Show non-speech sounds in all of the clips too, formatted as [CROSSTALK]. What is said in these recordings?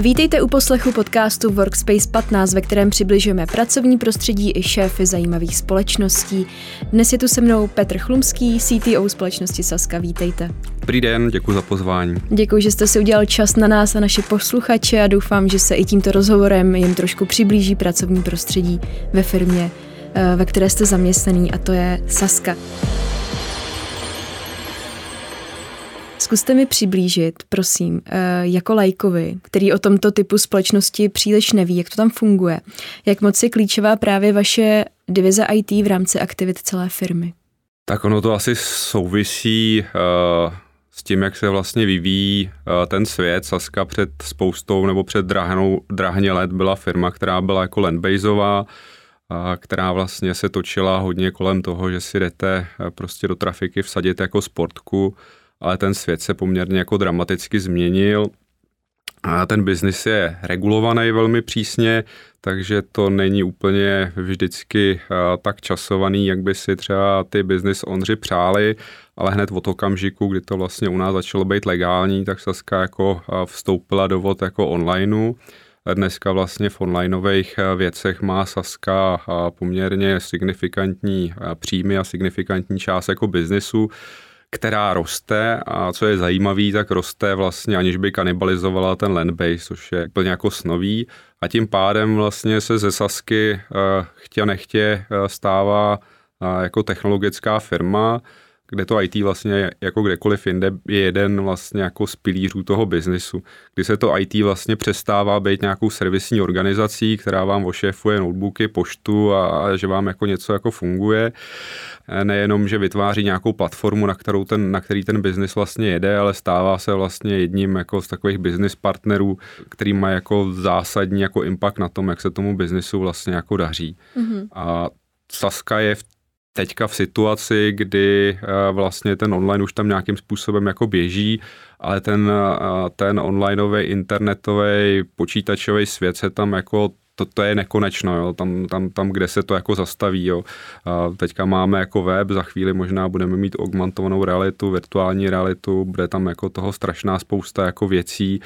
Vítejte u poslechu podcastu Workspace 15, ve kterém přibližujeme pracovní prostředí i šéfy zajímavých společností. Dnes je tu se mnou Petr Chlumský, CTO společnosti Saska. Vítejte. Dobrý den, děkuji za pozvání. Děkuji, že jste si udělal čas na nás a naše posluchače a doufám, že se i tímto rozhovorem jim trošku přiblíží pracovní prostředí ve firmě, eh, ve které jste zaměstnaný a to je Saska. Zkuste mi přiblížit, prosím, eh, jako lajkovi, který o tomto typu společnosti příliš neví, jak to tam funguje, jak moc je klíčová právě vaše divize IT v rámci aktivit celé firmy. Tak ono to asi souvisí uh, s tím, jak se vlastně vyvíjí uh, ten svět. Saska před spoustou nebo před drahnou, drahně let byla firma, která byla jako landbaseová, která vlastně se točila hodně kolem toho, že si jdete prostě do trafiky vsadit jako sportku ale ten svět se poměrně jako dramaticky změnil. A ten biznis je regulovaný velmi přísně, takže to není úplně vždycky tak časovaný, jak by si třeba ty business onři přáli, ale hned od okamžiku, kdy to vlastně u nás začalo být legální, tak Saska jako vstoupila do vod jako onlineu. Dneska vlastně v onlineových věcech má Saska poměrně signifikantní příjmy a signifikantní část jako biznesu která roste a co je zajímavé, tak roste vlastně aniž by kanibalizovala ten landbase, což je úplně jako snový. A tím pádem vlastně se ze Sasky uh, chtě nechtě uh, stává uh, jako technologická firma, kde to IT vlastně jako kdekoliv jinde je jeden vlastně jako z pilířů toho biznisu, kdy se to IT vlastně přestává být nějakou servisní organizací, která vám ošéfuje notebooky, poštu a, a že vám jako něco jako funguje. Nejenom, že vytváří nějakou platformu, na, kterou ten, na který ten biznis vlastně jede, ale stává se vlastně jedním jako z takových business partnerů, který má jako zásadní jako impact na tom, jak se tomu biznisu vlastně jako daří. Mm-hmm. A Saska je v teďka v situaci, kdy eh, vlastně ten online už tam nějakým způsobem jako běží, ale ten, eh, ten onlineový, internetový, počítačový svět se tam jako to, to je nekonečno, jo, tam, tam, tam, kde se to jako zastaví, jo. A teďka máme jako web, za chvíli možná budeme mít augmentovanou realitu, virtuální realitu, bude tam jako toho strašná spousta jako věcí,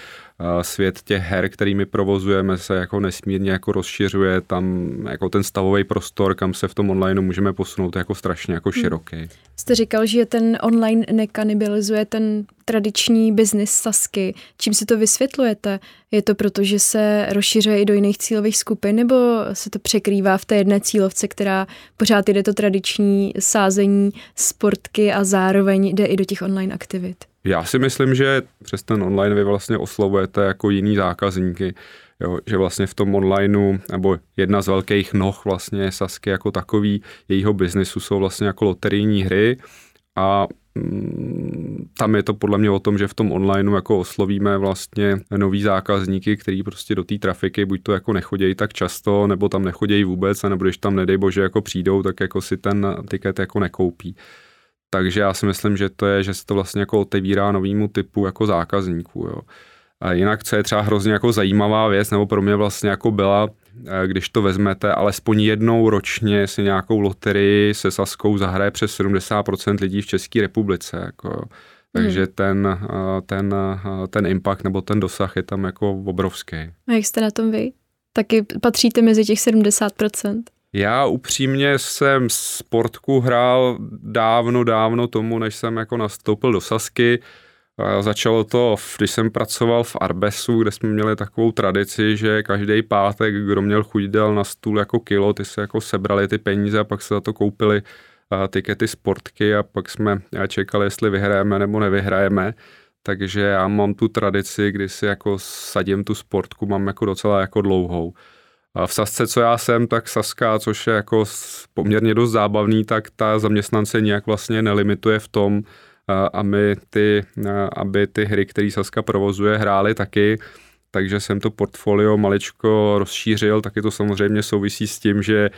svět těch her, kterými provozujeme, se jako nesmírně jako rozšiřuje, tam jako ten stavový prostor, kam se v tom online můžeme posunout, jako strašně jako hmm. široký. Hmm. Jste říkal, že ten online nekanibilizuje ten tradiční biznis Sasky. Čím si to vysvětlujete? Je to proto, že se rozšiřuje i do jiných cílových skupin, nebo se to překrývá v té jedné cílovce, která pořád jde to tradiční sázení sportky a zároveň jde i do těch online aktivit? Já si myslím, že přes ten online vy vlastně oslovujete jako jiný zákazníky, jo, že vlastně v tom onlineu, nebo jedna z velkých noh vlastně Sasky jako takový, jejího biznesu jsou vlastně jako loterijní hry a tam je to podle mě o tom, že v tom onlineu jako oslovíme vlastně nový zákazníky, který prostě do té trafiky buď to jako nechodějí tak často, nebo tam nechodějí vůbec, nebo když tam nedej bože jako přijdou, tak jako si ten tiket jako nekoupí. Takže já si myslím, že to je, že se to vlastně jako otevírá novýmu typu jako zákazníků. Jo. A jinak, co je třeba hrozně jako zajímavá věc, nebo pro mě vlastně jako byla, když to vezmete, alespoň jednou ročně si nějakou loterii se Saskou zahraje přes 70% lidí v České republice. Jako, takže hmm. ten, eh, ten, eh, ten impact nebo ten dosah je tam jako obrovský. A jak jste na tom vy? Taky patříte mezi těch 70%? Já upřímně jsem sportku hrál dávno, dávno tomu, než jsem jako nastoupil do Sasky. Začalo to, když jsem pracoval v Arbesu, kde jsme měli takovou tradici, že každý pátek, kdo měl chuť, dal na stůl jako kilo, ty se jako sebrali ty peníze a pak se za to koupili tikety sportky a pak jsme čekali, jestli vyhrajeme nebo nevyhrajeme. Takže já mám tu tradici, kdy si jako sadím tu sportku, mám jako docela jako dlouhou. V Sasce, co já jsem, tak Saska, což je jako poměrně dost zábavný, tak ta zaměstnance nějak vlastně nelimituje v tom, aby ty, aby ty hry, které Saska provozuje, hrály taky. Takže jsem to portfolio maličko rozšířil, taky to samozřejmě souvisí s tím, že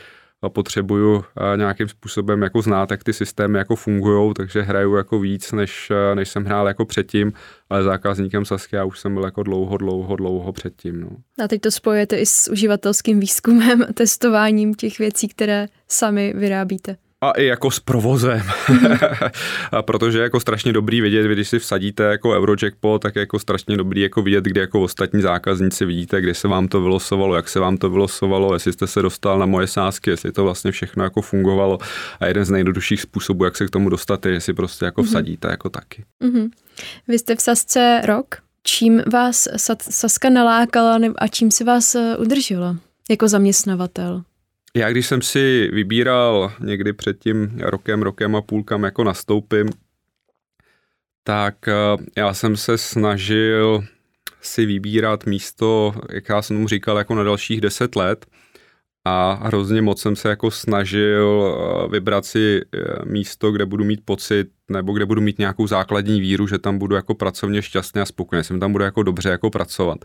potřebuju nějakým způsobem jako znát, jak ty systémy jako fungují, takže hraju jako víc, než, než jsem hrál jako předtím, ale zákazníkem Sasky já už jsem byl jako dlouho, dlouho, dlouho předtím. No. A teď to spojujete i s uživatelským výzkumem, testováním těch věcí, které sami vyrábíte. A i jako s provozem, [LAUGHS] a protože je jako strašně dobrý vidět, když si vsadíte jako Eurojackpot, tak je jako strašně dobrý jako vidět, kde jako ostatní zákazníci vidíte, kde se vám to vylosovalo, jak se vám to vylosovalo, jestli jste se dostal na moje sázky, jestli to vlastně všechno jako fungovalo a jeden z nejjednodušších způsobů, jak se k tomu dostat, je, jestli prostě jako mhm. vsadíte mm-hmm. jako taky. Mm-hmm. Vy jste v Sasce rok. Čím vás Saska nalákala a čím si vás eh, udržela jako zaměstnavatel? Já když jsem si vybíral někdy před tím rokem, rokem a půl, kam jako nastoupím, tak eh, já jsem se snažil si vybírat místo, jak já jsem mu říkal, jako na dalších deset let a hrozně moc jsem se jako snažil eh, vybrat si eh, místo, kde budu mít pocit, nebo kde budu mít nějakou základní víru, že tam budu jako pracovně šťastný a spokojený, jsem tam budu jako dobře jako pracovat.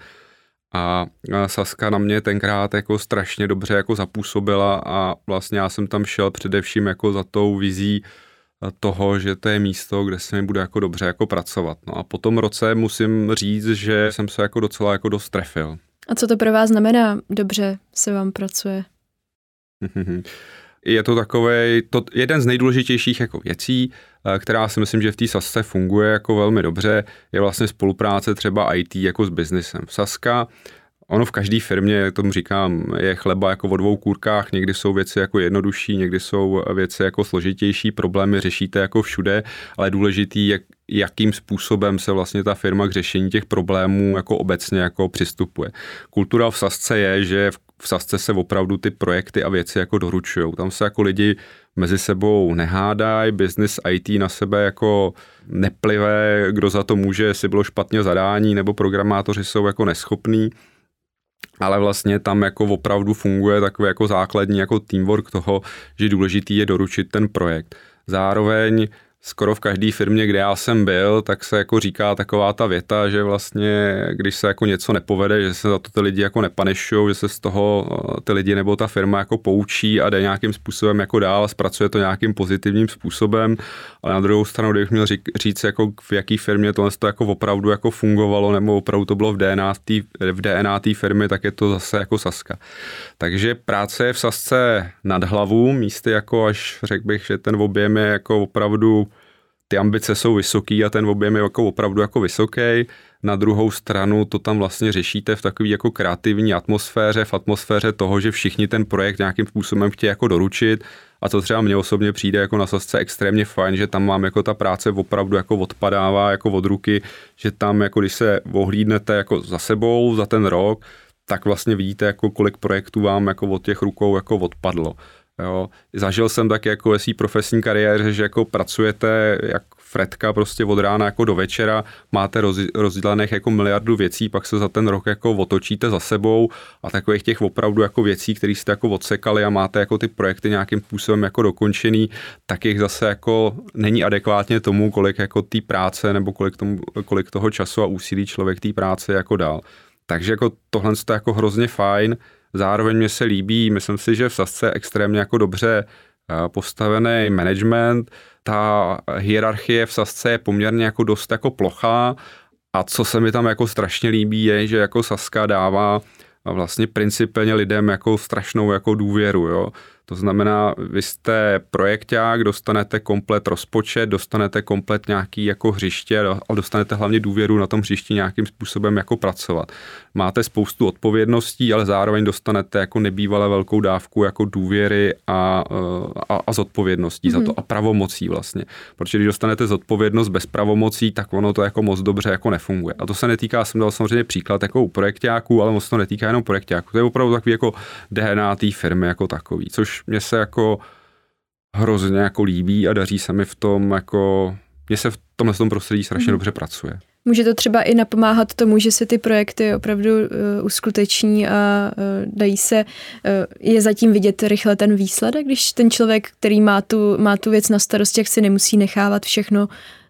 A Saska na mě tenkrát jako strašně dobře jako zapůsobila a vlastně já jsem tam šel především jako za tou vizí toho, že to je místo, kde se mi bude jako dobře jako pracovat. No a po tom roce musím říct, že jsem se jako docela jako dost trefil. A co to pro vás znamená, dobře se vám pracuje? [LAUGHS] je to takový, to jeden z nejdůležitějších jako věcí, eh, která si myslím, že v té Sasce funguje jako velmi dobře, je vlastně spolupráce třeba IT jako s biznesem. Saska Ono v každé firmě, jak tomu říkám, je chleba jako o dvou kůrkách, někdy jsou věci jako jednodušší, někdy jsou věci jako složitější, problémy řešíte jako všude, ale důležitý, jak, jakým způsobem se vlastně ta firma k řešení těch problémů jako obecně jako přistupuje. Kultura v Sasce je, že v Sasce se opravdu ty projekty a věci jako doručují. Tam se jako lidi mezi sebou nehádají, business IT na sebe jako neplivé, kdo za to může, jestli bylo špatně zadání, nebo programátoři jsou jako neschopní ale vlastně tam jako opravdu funguje takový jako základní jako teamwork toho, že důležitý je doručit ten projekt. Zároveň skoro v každé firmě, kde já jsem byl, tak se jako říká taková ta věta, že vlastně, když se jako něco nepovede, že se za to ty lidi jako nepanešují, že se z toho eh, ty lidi nebo ta firma jako poučí a jde nějakým způsobem jako dál, zpracuje to nějakým pozitivním způsobem, ale na druhou stranu, kdybych měl řík, říct, jako v jaký firmě tohle to jako opravdu jako fungovalo, nebo opravdu to bylo v DNA tý, v DNA té firmy, tak je to zase jako Saska. Takže práce je v Sasce nad hlavu, místy jako až řekl bych, že ten objem je jako opravdu ty ambice jsou vysoký a ten objem je jako opravdu jako vysoký. Na druhou stranu to tam vlastně řešíte v takové jako kreativní atmosféře, v atmosféře toho, že všichni ten projekt nějakým způsobem chtějí jako doručit a to třeba mně osobně přijde jako na sasce extrémně fajn, že tam mám jako ta práce opravdu jako odpadává jako od ruky, že tam jako když se ohlídnete jako za sebou za ten rok, tak vlastně vidíte jako kolik projektů vám jako od těch rukou jako odpadlo. Jo. Zažil jsem tak jako ve své profesní kariéře, že jako pracujete jak Fredka prostě od rána jako do večera, máte roz, rozdělených jako miliardu věcí, pak se za ten rok jako otočíte za sebou a takových těch opravdu jako věcí, které jste jako odsekali a máte jako ty projekty nějakým způsobem jako dokončený, tak jich zase jako není adekvátně tomu, kolik jako té práce nebo kolik, tomu, kolik toho času a úsilí člověk té práce jako dal. Takže jako tohle je jako hrozně fajn, Zároveň mě se líbí, myslím si, že v Sasce extrémně jako dobře eh, postavený management, ta hierarchie v Sasce je poměrně jako dost jako plochá a co se mi tam jako strašně líbí je, že jako Saska dává vlastně principálně lidem jako strašnou jako důvěru, jo. To znamená, vy jste projekták, dostanete komplet rozpočet, dostanete komplet nějaký jako hřiště a dostanete hlavně důvěru na tom hřišti nějakým způsobem jako pracovat. Máte spoustu odpovědností, ale zároveň dostanete jako nebývalé velkou dávku jako důvěry a, a, a zodpovědností mm-hmm. za to mhm. a pravomocí vlastně. Protože když dostanete zodpovědnost bez pravomocí, tak ono to jako moc dobře jako nefunguje. A to se netýká, jsem dal samozřejmě příklad jako u projektáků, ale moc to netýká jenom projektáků. To je opravdu takový jako DNA té firmy jako takový, což mě se jako hrozně jako líbí a daří se mi v tom jako, mně se v tomhle tom prostředí strašně mm. dobře pracuje. Může to třeba i napomáhat tomu, že se ty projekty opravdu uh, uskuteční a uh, dají se, uh, je zatím vidět rychle ten výsledek, když ten člověk, který má tu, má tu věc na starosti, jak si nemusí nechávat všechno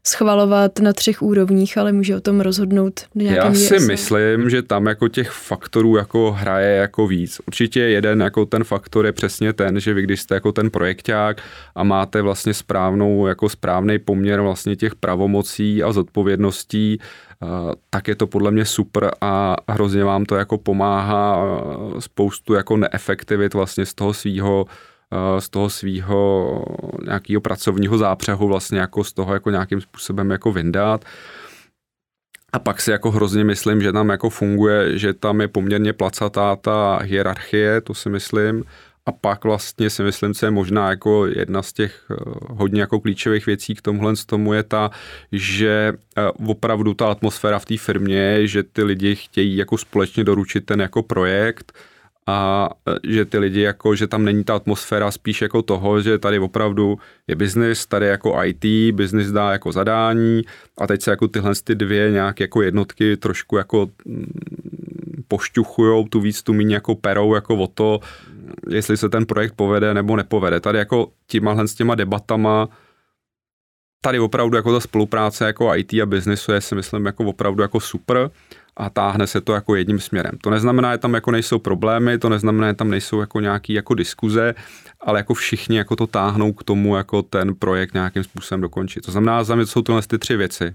schvalovat na třech úrovních, ale může o tom rozhodnout Já si myslím, že tam jako těch faktorů jako hraje jako víc. Určitě jeden jako ten faktor je přesně ten, že vy když jste jako ten projekták a máte vlastně správnou jako správný poměr vlastně těch pravomocí a zodpovědností, tak je to podle mě super a hrozně vám to jako pomáhá spoustu jako neefektivit vlastně z toho svýho z toho svého nějakého pracovního zápřehu vlastně jako z toho jako nějakým způsobem jako vyndat. A pak si jako hrozně myslím, že tam jako funguje, že tam je poměrně placatá ta hierarchie, to si myslím, a pak vlastně si myslím, co je možná jako jedna z těch eh, hodně jako klíčových věcí k tomuhle z tomu je ta, že eh, opravdu ta atmosféra v té firmě že ty lidi chtějí jako společně doručit ten jako projekt, a e, že ty lidi jako, že tam není ta atmosféra spíš jako toho, že tady opravdu je biznis, tady jako IT, biznis dá jako zadání a teď se jako tyhle ty dvě nějak jako jednotky trošku jako mm, pošťuchujou tu víc, tu míň jako perou jako o to, jestli se ten projekt povede nebo nepovede. Tady jako tímhle s těma debatama tady opravdu jako ta spolupráce jako IT a biznisu je si myslím jako opravdu jako super a táhne se to jako jedním směrem. To neznamená, že tam jako nejsou problémy, to neznamená, že tam nejsou jako nějaký jako diskuze, ale jako všichni jako to táhnou k tomu, jako ten projekt nějakým způsobem dokončit. To znamená, za mě to jsou tyhle ty tři věci.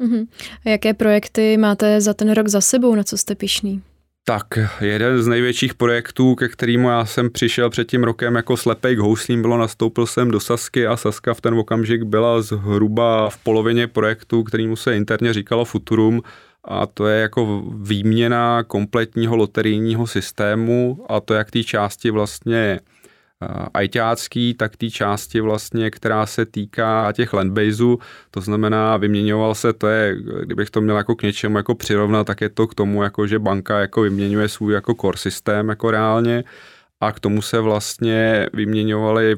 Mm-hmm. A jaké projekty máte za ten rok za sebou, na co jste pišný? Tak, jeden z největších projektů, ke kterému já jsem přišel před tím rokem jako slepej k houslím, bylo nastoupil jsem do Sasky a Saska v ten okamžik byla zhruba v polovině projektu, kterýmu se interně říkalo Futurum. A to je jako výměna kompletního loterijního systému a to jak té části vlastně ajťácký, tak té části vlastně, která se týká těch landbaseů, to znamená vyměňoval se, to je, kdybych to měl jako k něčemu jako přirovnat, tak je to k tomu, jako že banka jako vyměňuje svůj jako core systém jako reálně, a k tomu se vlastně vyměňovali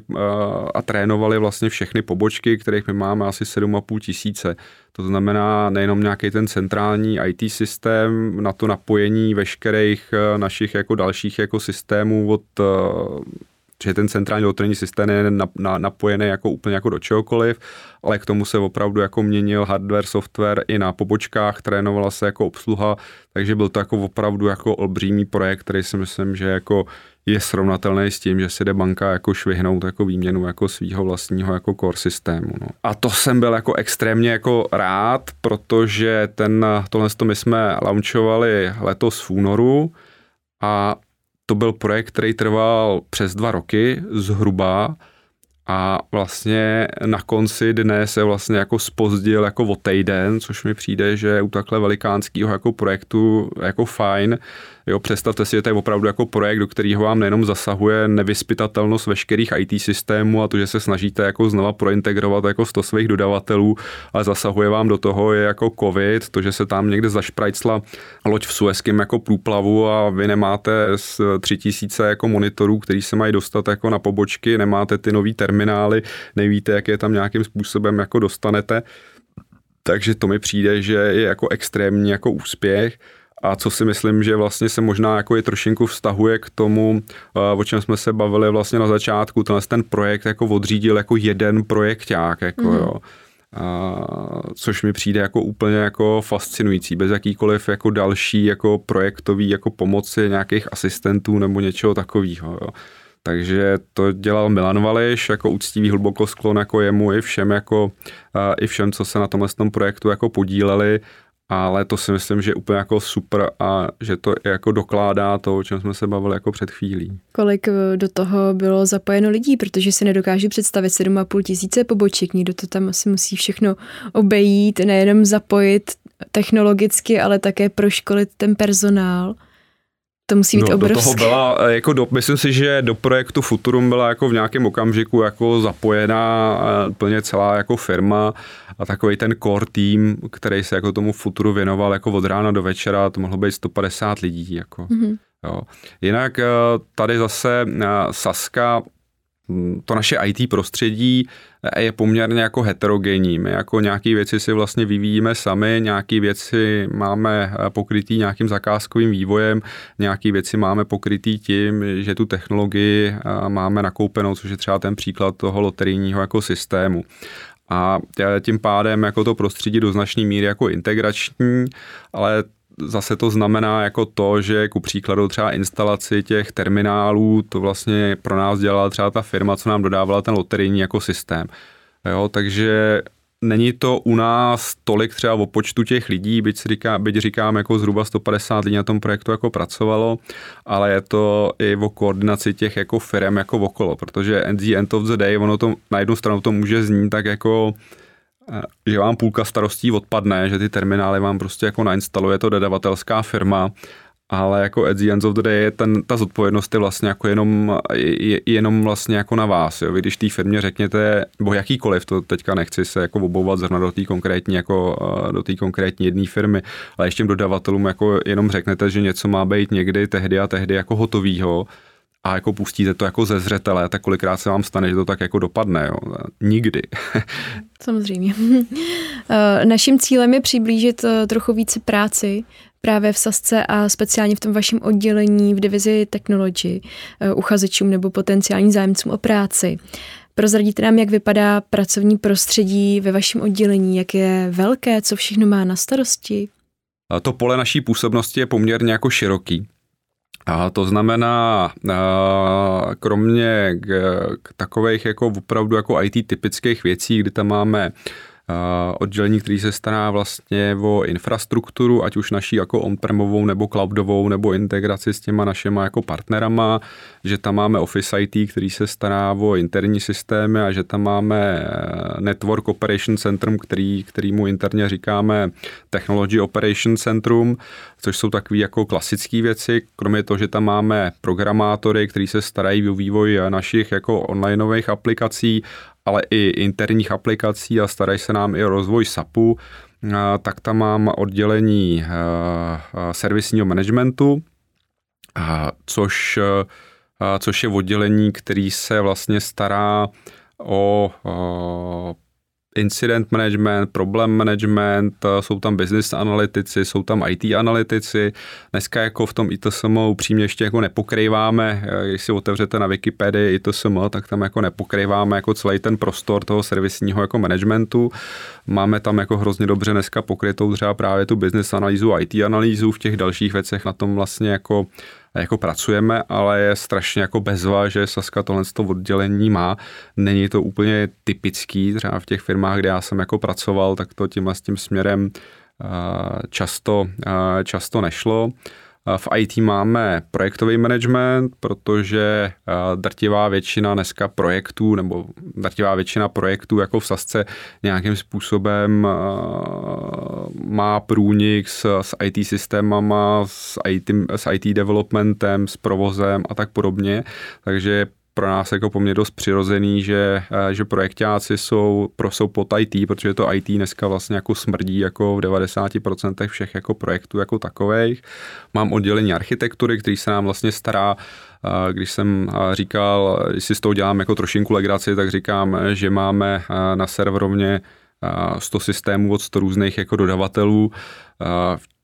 a trénovali vlastně všechny pobočky, kterých my máme asi 7,5 tisíce. To znamená nejenom nějaký ten centrální IT systém na to napojení veškerých našich jako dalších jako systémů od že ten centrální loterijní systém je na, na, napojený jako úplně jako do čehokoliv, ale k tomu se opravdu jako měnil hardware, software i na pobočkách, trénovala se jako obsluha, takže byl to jako opravdu jako obřímý projekt, který si myslím, že jako je srovnatelný s tím, že si jde banka jako švihnout jako výměnu jako svého vlastního jako core systému. No. A to jsem byl jako extrémně jako rád, protože ten, tohle my jsme launchovali letos v únoru a to byl projekt, který trval přes dva roky zhruba. A vlastně na konci dne se vlastně jako spozdil jako o týden, což mi přijde, že u takhle velikánského jako projektu jako fajn, Jo, představte si, že to je opravdu jako projekt, do kterého vám nejenom zasahuje nevyspytatelnost veškerých IT systémů a to, že se snažíte jako znova prointegrovat jako 100 svých dodavatelů, ale zasahuje vám do toho je jako covid, to, že se tam někde zašprajcla loď v Suezkém jako průplavu a vy nemáte z 3000 jako monitorů, který se mají dostat jako na pobočky, nemáte ty nový terminály, nevíte, jak je tam nějakým způsobem jako dostanete. Takže to mi přijde, že je jako extrémní jako úspěch a co si myslím, že vlastně se možná jako je trošinku vztahuje k tomu, eh, o čem jsme se bavili vlastně na začátku, tenhle ten projekt jako odřídil jako jeden projekták, jako mm-hmm. jo. A, což mi přijde jako úplně jako fascinující, bez jakýkoliv jako další jako projektový jako pomoci nějakých asistentů nebo něčeho takového. Jo. Takže to dělal Milan Vališ, jako úctivý hluboko sklon jako jemu i všem, jako, a, i všem, co se na tomhle tom projektu jako podíleli ale to si myslím, že je úplně jako super a že to jako dokládá to, o čem jsme se bavili jako před chvílí. Kolik eh, do toho bylo zapojeno lidí, protože si nedokážu představit 7,5 tisíce poboček, někdo to tam asi musí všechno obejít, nejenom zapojit technologicky, ale také proškolit ten personál. To musí být no, obrovské. Do toho byla, eh, jako do, myslím si, že do projektu Futurum byla jako v nějakém okamžiku jako zapojená eh, plně celá jako firma a takový ten core tým, který se jako tomu Futuru věnoval jako od rána do večera, to mohlo být 150 lidí. Jako. Mm-hmm. Jo. Jinak eh, tady zase Saska to naše IT prostředí je poměrně jako heterogenní. My jako nějaké věci si vlastně vyvíjíme sami, nějaké věci máme eh, pokrytý nějakým zakázkovým vývojem, nějaké věci máme pokrytý tím, že tu technologii eh, máme nakoupenou, což je třeba ten příklad toho loterijního jako systému a eh, tím pádem jako to prostředí do značné míry jako integrační, ale zase to znamená jako to, že ku příkladu třeba instalaci těch terminálů, to vlastně pro nás dělala třeba ta firma, co nám dodávala ten loterijní jako systém. Jo, takže Není to u nás tolik třeba o počtu těch lidí, byť, si říká, byť říkám, jako zhruba 150 lidí na tom projektu jako pracovalo, ale je to i o koordinaci těch jako firm jako okolo, protože at end of the day, ono to na jednu stranu to může znít tak jako že vám půlka starostí odpadne, že ty terminály vám prostě jako nainstaluje to dodavatelská firma ale jako at the end of the day ten, ta zodpovědnost je vlastně jako jenom, je, jenom vlastně jako na vás. Jo. Vy když té firmě řekněte, nebo jakýkoliv, to teďka nechci se jako obouvat zrovna do té konkrétní, jako eh, do té konkrétní jedné firmy, ale ještě dodavatelům jako jenom řeknete, že něco má být někdy, tehdy a tehdy jako hotovýho, a jako pustíte to jako ze zřetele, tak kolikrát se vám stane, že to tak jako dopadne, jo? Nikdy. [LAUGHS] Samozřejmě. [LAUGHS] Eh, naším cílem je přiblížit eh, trochu více práci právě v Sasce a speciálně v tom vašem oddělení v divizi technology eh, uchazečům nebo potenciálním zájemcům o práci. Prozradíte nám, jak vypadá pracovní prostředí ve vašem oddělení, jak je velké, co všechno má na starosti? To pole naší působnosti je poměrně jako široký. A to znamená, kromě k, takových jako opravdu jako IT typických věcí, kdy tam máme oddělení, který se stará vlastně o infrastrukturu, ať už naší jako on-premovou nebo cloudovou, nebo integraci s těma našima jako partnerama, že tam máme Office IT, který se stará o interní systémy a že tam máme eh, Network Operation Centrum, který, kterýmu interně říkáme Technology Operation Centrum, což jsou takové jako klasické věci, kromě toho, že tam máme programátory, kteří se starají o vývoj našich jako onlineových aplikací ale i interních aplikací a starají se nám i o rozvoj SAPu, tak tam mám oddělení servisního managementu, což, což je oddělení, který se vlastně stará o incident management, problem management, eh, jsou tam business analytici, jsou tam IT analytici. Dneska jako v tom ITSM upřímně ještě jako nepokrýváme, eh, když si otevřete na Wikipedii ITSM, tak tam jako nepokrýváme jako celý ten prostor toho servisního jako managementu. Máme tam jako hrozně dobře dneska pokrytou třeba právě tu business analýzu, IT analýzu, v těch dalších věcech na tom vlastně jako jako pracujeme, ale je strašně jako bezva, že Saska tohle to oddělení má. Není to úplně typický, třeba v těch firmách, kde já jsem jako pracoval, tak to tímhle s tím směrem často, často nešlo. V IT máme projektový management, protože drtivá většina dneska projektů, nebo drtivá většina projektů jako v Sasce nějakým způsobem má průnik s, s IT systémama, s IT, s IT developmentem, s provozem a tak podobně. Takže pro nás jako poměrně dost přirozený, že, eh, že projektáci jsou, pro, jsou pod IT, protože to IT dneska vlastně jako smrdí jako v 90% všech jako projektů jako takových. Mám oddělení architektury, který se nám vlastně stará eh, když jsem eh, říkal, když si s tou dělám jako trošinku legraci, tak říkám, že máme na serverovně 100 systémů od 100 různých jako dodavatelů,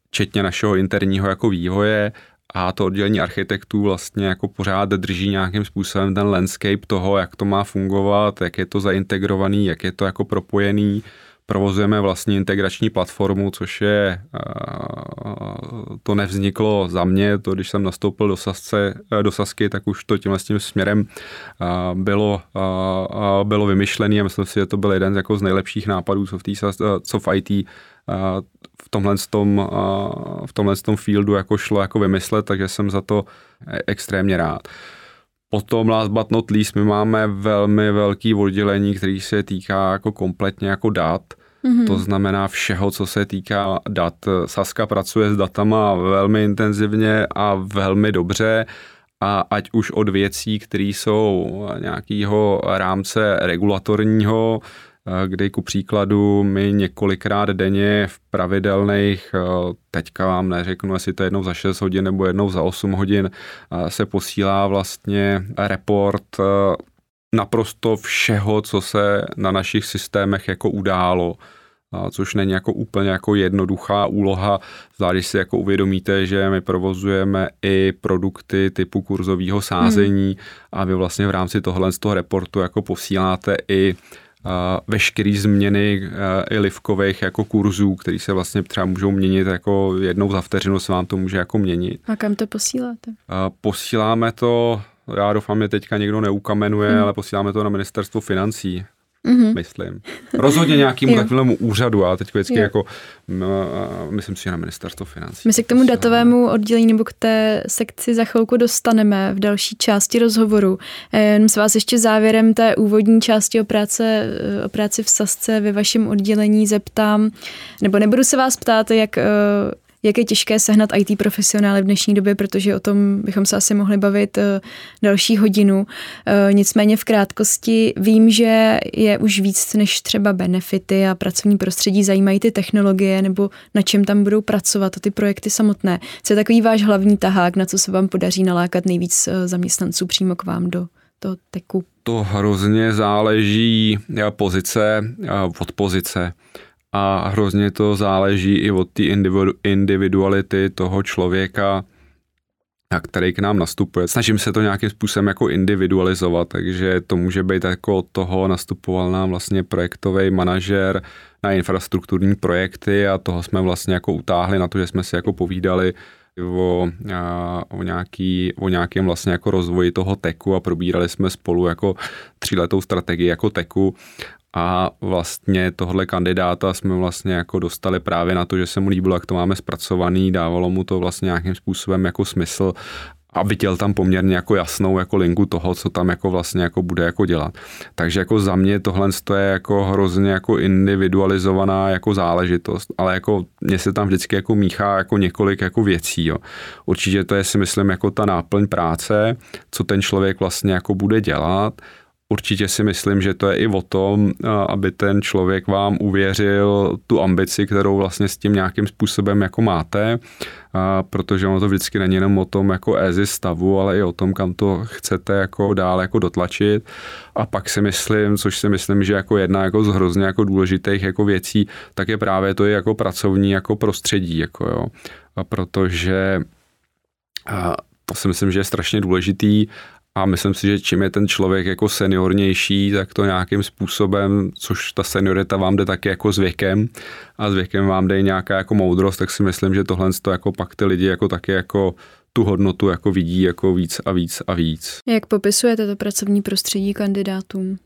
včetně našeho interního jako vývoje a to oddělení architektů vlastně jako pořád drží nějakým způsobem ten landscape toho, jak to má fungovat, jak je to zaintegrovaný, jak je to jako propojený. Provozujeme vlastně integrační platformu, což je, to nevzniklo za mě, to když jsem nastoupil do, Sasce, do Sasky, tak už to tímhle s tím směrem bylo, bylo vymyšlené a myslím si, že to byl jeden z, jako z nejlepších nápadů, co v, tý, co v IT v tomhle, tom, v tomhle tom fieldu jako šlo jako vymyslet, takže jsem za to e, extrémně rád. Potom last but not least, my máme velmi velký oddělení, který se týká jako kompletně jako dat, Mm-hmm. To znamená všeho, co se týká dat. Saska pracuje s datama velmi intenzivně a velmi dobře a ať už od věcí, které jsou nějakého rámce regulatorního, kdy ku příkladu my několikrát denně v pravidelných, eh, teďka vám neřeknu, jestli to je jednou za 6 hodin nebo jednou za 8 hodin, eh, se posílá vlastně report eh, naprosto všeho, co se na našich systémech jako událo což není jako úplně jako jednoduchá úloha, zvlášť si jako uvědomíte, že my provozujeme i produkty typu kurzového sázení hmm. a vy vlastně v rámci tohle z toho reportu jako posíláte i veškeré změny i livkových jako kurzů, který se vlastně třeba můžou měnit jako jednou za vteřinu se vám to může jako měnit. A kam to posíláte? Posíláme to, já doufám, že teďka někdo neukamenuje, hmm. ale posíláme to na ministerstvo financí. Mm-hmm. myslím. Rozhodně nějakému [LAUGHS] takovému úřadu, a teď vždycky jo. jako, no, myslím si, že na ministerstvo financí. My se k tomu datovému oddělení nebo k té sekci za chvilku dostaneme v další části rozhovoru. Jenom se vás ještě závěrem té úvodní části o, práce, o práci v Sasce ve vašem oddělení zeptám, nebo nebudu se vás ptát, jak eh, jak je těžké sehnat IT profesionály v dnešní době, protože o tom bychom se asi mohli bavit eh, další hodinu. Eh, nicméně v krátkosti vím, že je už víc než třeba benefity a pracovní prostředí zajímají ty technologie nebo na čem tam budou pracovat a ty projekty samotné. Co je takový váš hlavní tahák, na co se vám podaří nalákat nejvíc eh, zaměstnanců přímo k vám do toho teku? To hrozně záleží pozice od pozice a hrozně to záleží i od té individuality toho člověka, který k nám nastupuje. Snažím se to nějakým způsobem jako individualizovat, takže to může být jako od toho nastupoval nám vlastně projektový manažer na infrastrukturní projekty a toho jsme vlastně jako utáhli na to, že jsme si jako povídali o, o, nějaký, o nějakém vlastně jako rozvoji toho teku a probírali jsme spolu jako tříletou strategii jako teku a vlastně tohle kandidáta jsme vlastně jako dostali právě na to, že se mu líbilo, jak to máme zpracovaný, dávalo mu to vlastně nějakým způsobem jako smysl a viděl tam poměrně jako jasnou jako linku toho, co tam jako vlastně jako bude jako dělat. Takže jako za mě tohle je jako hrozně jako individualizovaná jako záležitost, ale jako mně se tam vždycky jako míchá jako několik jako věcí. Jo. Určitě to je si myslím jako ta náplň práce, co ten člověk vlastně jako bude dělat, Určitě si myslím, že to je i o tom, aby ten člověk vám uvěřil tu ambici, kterou vlastně s tím nějakým způsobem jako máte, protože ono to vždycky není jenom o tom jako easy stavu, ale i o tom, kam to chcete jako dál jako dotlačit. A pak si myslím, což si myslím, že jako jedna jako z hrozně jako důležitých jako věcí, tak je právě to jako pracovní jako prostředí, jako jo. A protože a to si myslím, že je strašně důležitý a myslím si, že čím je ten člověk jako seniornější, tak to nějakým způsobem, což ta seniorita vám jde taky jako s věkem a s věkem vám jde nějaká jako moudrost, tak si myslím, že tohle to jako pak ty lidi jako taky jako tu hodnotu jako vidí jako víc a víc a víc. Jak popisujete to pracovní prostředí kandidátům?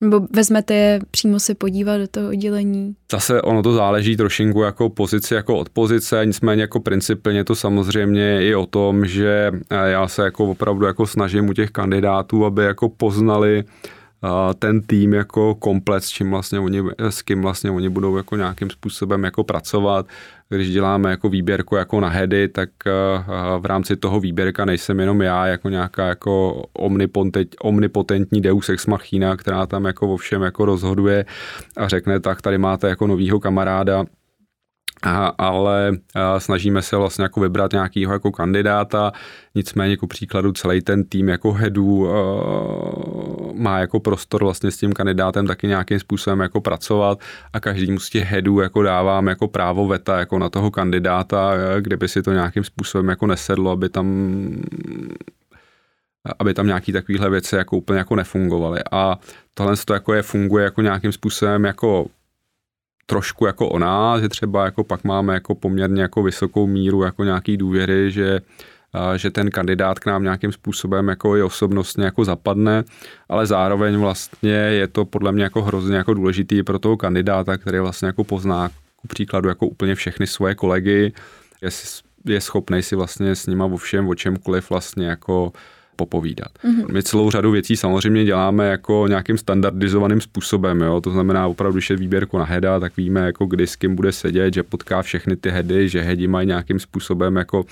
Nebo vezmete je přímo se podívat do toho oddělení? Zase ono to záleží trošinku jako pozici jako od pozice, nicméně jako principně to samozřejmě i o tom, že já se jako opravdu jako snažím u těch kandidátů, aby jako poznali ten tým jako komplet, s, čím vlastně oni, s kým vlastně oni budou jako nějakým způsobem jako pracovat. Když děláme jako výběrku jako na heady, tak v rámci toho výběrka nejsem jenom já jako nějaká jako omnipotentní deus ex machina, která tam jako o všem jako rozhoduje a řekne, tak tady máte jako novýho kamaráda, ale snažíme se vlastně jako vybrat nějakého jako kandidáta, nicméně jako příkladu celý ten tým jako headů má jako prostor vlastně s tím kandidátem taky nějakým způsobem jako pracovat a každý z těch headů jako dávám jako právo veta jako na toho kandidáta, kde by si to nějakým způsobem jako nesedlo, aby tam aby tam nějaký takovýhle věci jako úplně jako nefungovaly. A tohle to jako je, funguje jako nějakým způsobem jako trošku jako o nás, že třeba jako pak máme jako poměrně jako vysokou míru jako nějaký důvěry, že že ten kandidát k nám nějakým způsobem jako i osobnostně jako zapadne, ale zároveň vlastně je to podle mě jako hrozně jako důležitý pro toho kandidáta, který vlastně jako pozná ku příkladu jako úplně všechny svoje kolegy, je, je schopný si vlastně s nima o všem, o čemkoliv vlastně jako popovídat. Mm-hmm. My celou řadu věcí samozřejmě děláme jako nějakým standardizovaným způsobem, jo? to znamená opravdu, když je výběrku na heda, tak víme, jako kdy s kým bude sedět, že potká všechny ty hedy, že hedi mají nějakým způsobem jako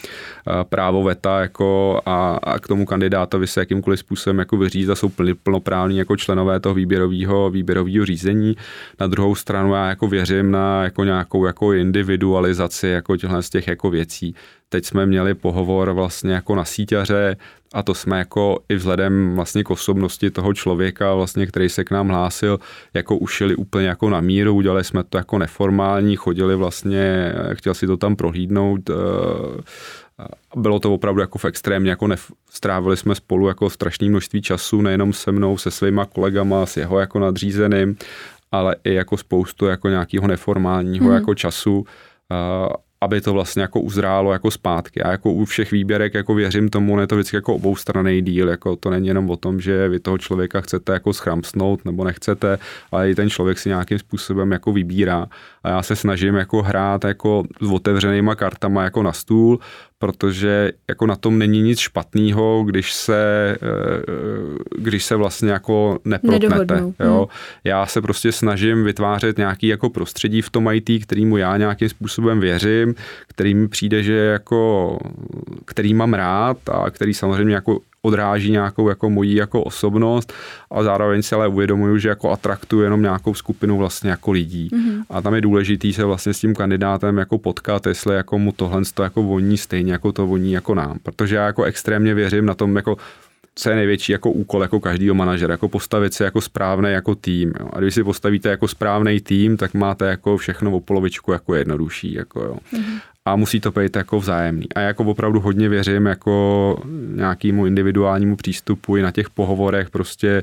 právo veta jako a, a k tomu kandidátovi se jakýmkoliv způsobem jako vyříct a jsou plnoprávní jako členové toho výběrového, výběrového řízení. Na druhou stranu já jako věřím na jako nějakou jako individualizaci jako těchto z těch jako věcí. Teď jsme měli pohovor vlastně jako na síťaře a to jsme jako i vzhledem vlastně k osobnosti toho člověka, vlastně, který se k nám hlásil, jako ušili úplně jako na míru, udělali jsme to jako neformální, chodili vlastně, chtěl si to tam prohlídnout, eh, bylo to opravdu jako v extrémně, jako nef- strávili jsme spolu jako strašné množství času, nejenom se mnou, se svýma kolegama, s jeho jako nadřízeným, ale i jako spoustu jako nějakého neformálního hmm. jako času aby to vlastně jako uzrálo jako zpátky. Já jako u všech výběrek jako věřím tomu, je to vždycky jako oboustranný díl, jako to není jenom o tom, že vy toho člověka chcete jako schramsnout nebo nechcete, ale i ten člověk si nějakým způsobem jako vybírá. A já se snažím jako hrát jako s otevřenýma kartama jako na stůl, protože jako na tom není nic špatného, když se, eh, když se vlastně jako neprotnete. Jo. Hmm. Já se prostě snažím vytvářet nějaký jako prostředí v tom IT, kterýmu já nějakým způsobem věřím, který mi přijde, že jako, který mám rád a který samozřejmě jako odráží nějakou jako mojí jako osobnost a zároveň si ale uvědomuju, že jako atraktuju jenom nějakou skupinu vlastně jako lidí. Mm-hmm. A tam je důležitý se vlastně s tím kandidátem jako potkat, jestli jako mu tohle to jako voní stejně jako to voní jako nám. Protože já jako extrémně věřím na tom jako co je největší jako úkol jako každého manažera, jako postavit se jako správný jako tým. Jo. A když si postavíte jako správný tým, tak máte jako všechno o polovičku jako jednodušší. Jako jo. Mm-hmm a musí to být jako vzájemný. A jako opravdu hodně věřím jako nějakému individuálnímu přístupu i na těch pohovorech prostě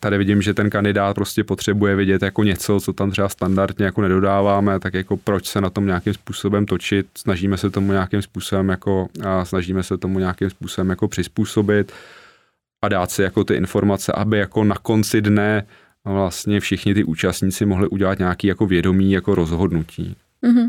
tady vidím, že ten kandidát prostě potřebuje vidět jako něco, co tam třeba standardně jako nedodáváme, tak jako proč se na tom nějakým způsobem točit, snažíme se tomu nějakým způsobem jako, a snažíme se tomu nějakým způsobem jako přizpůsobit a dát si jako ty informace, aby jako na konci dne vlastně všichni ty účastníci mohli udělat nějaký jako vědomí jako rozhodnutí. Mm-hmm.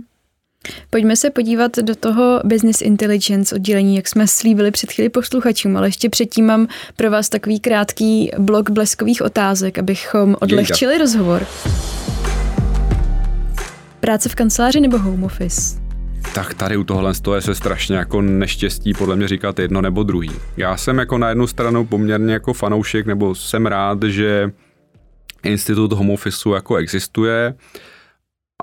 Pojďme se podívat do toho business intelligence oddělení, jak jsme slíbili před chvíli posluchačům, ale ještě předtím mám pro vás takový krátký blok bleskových otázek, abychom odlehčili rozhovor. Práce v kanceláři nebo home office? Tak tady u tohle je se strašně jako neštěstí podle mě říkat jedno nebo druhý. Já jsem jako na jednu stranu poměrně jako fanoušek, nebo jsem rád, že institut home office jako existuje,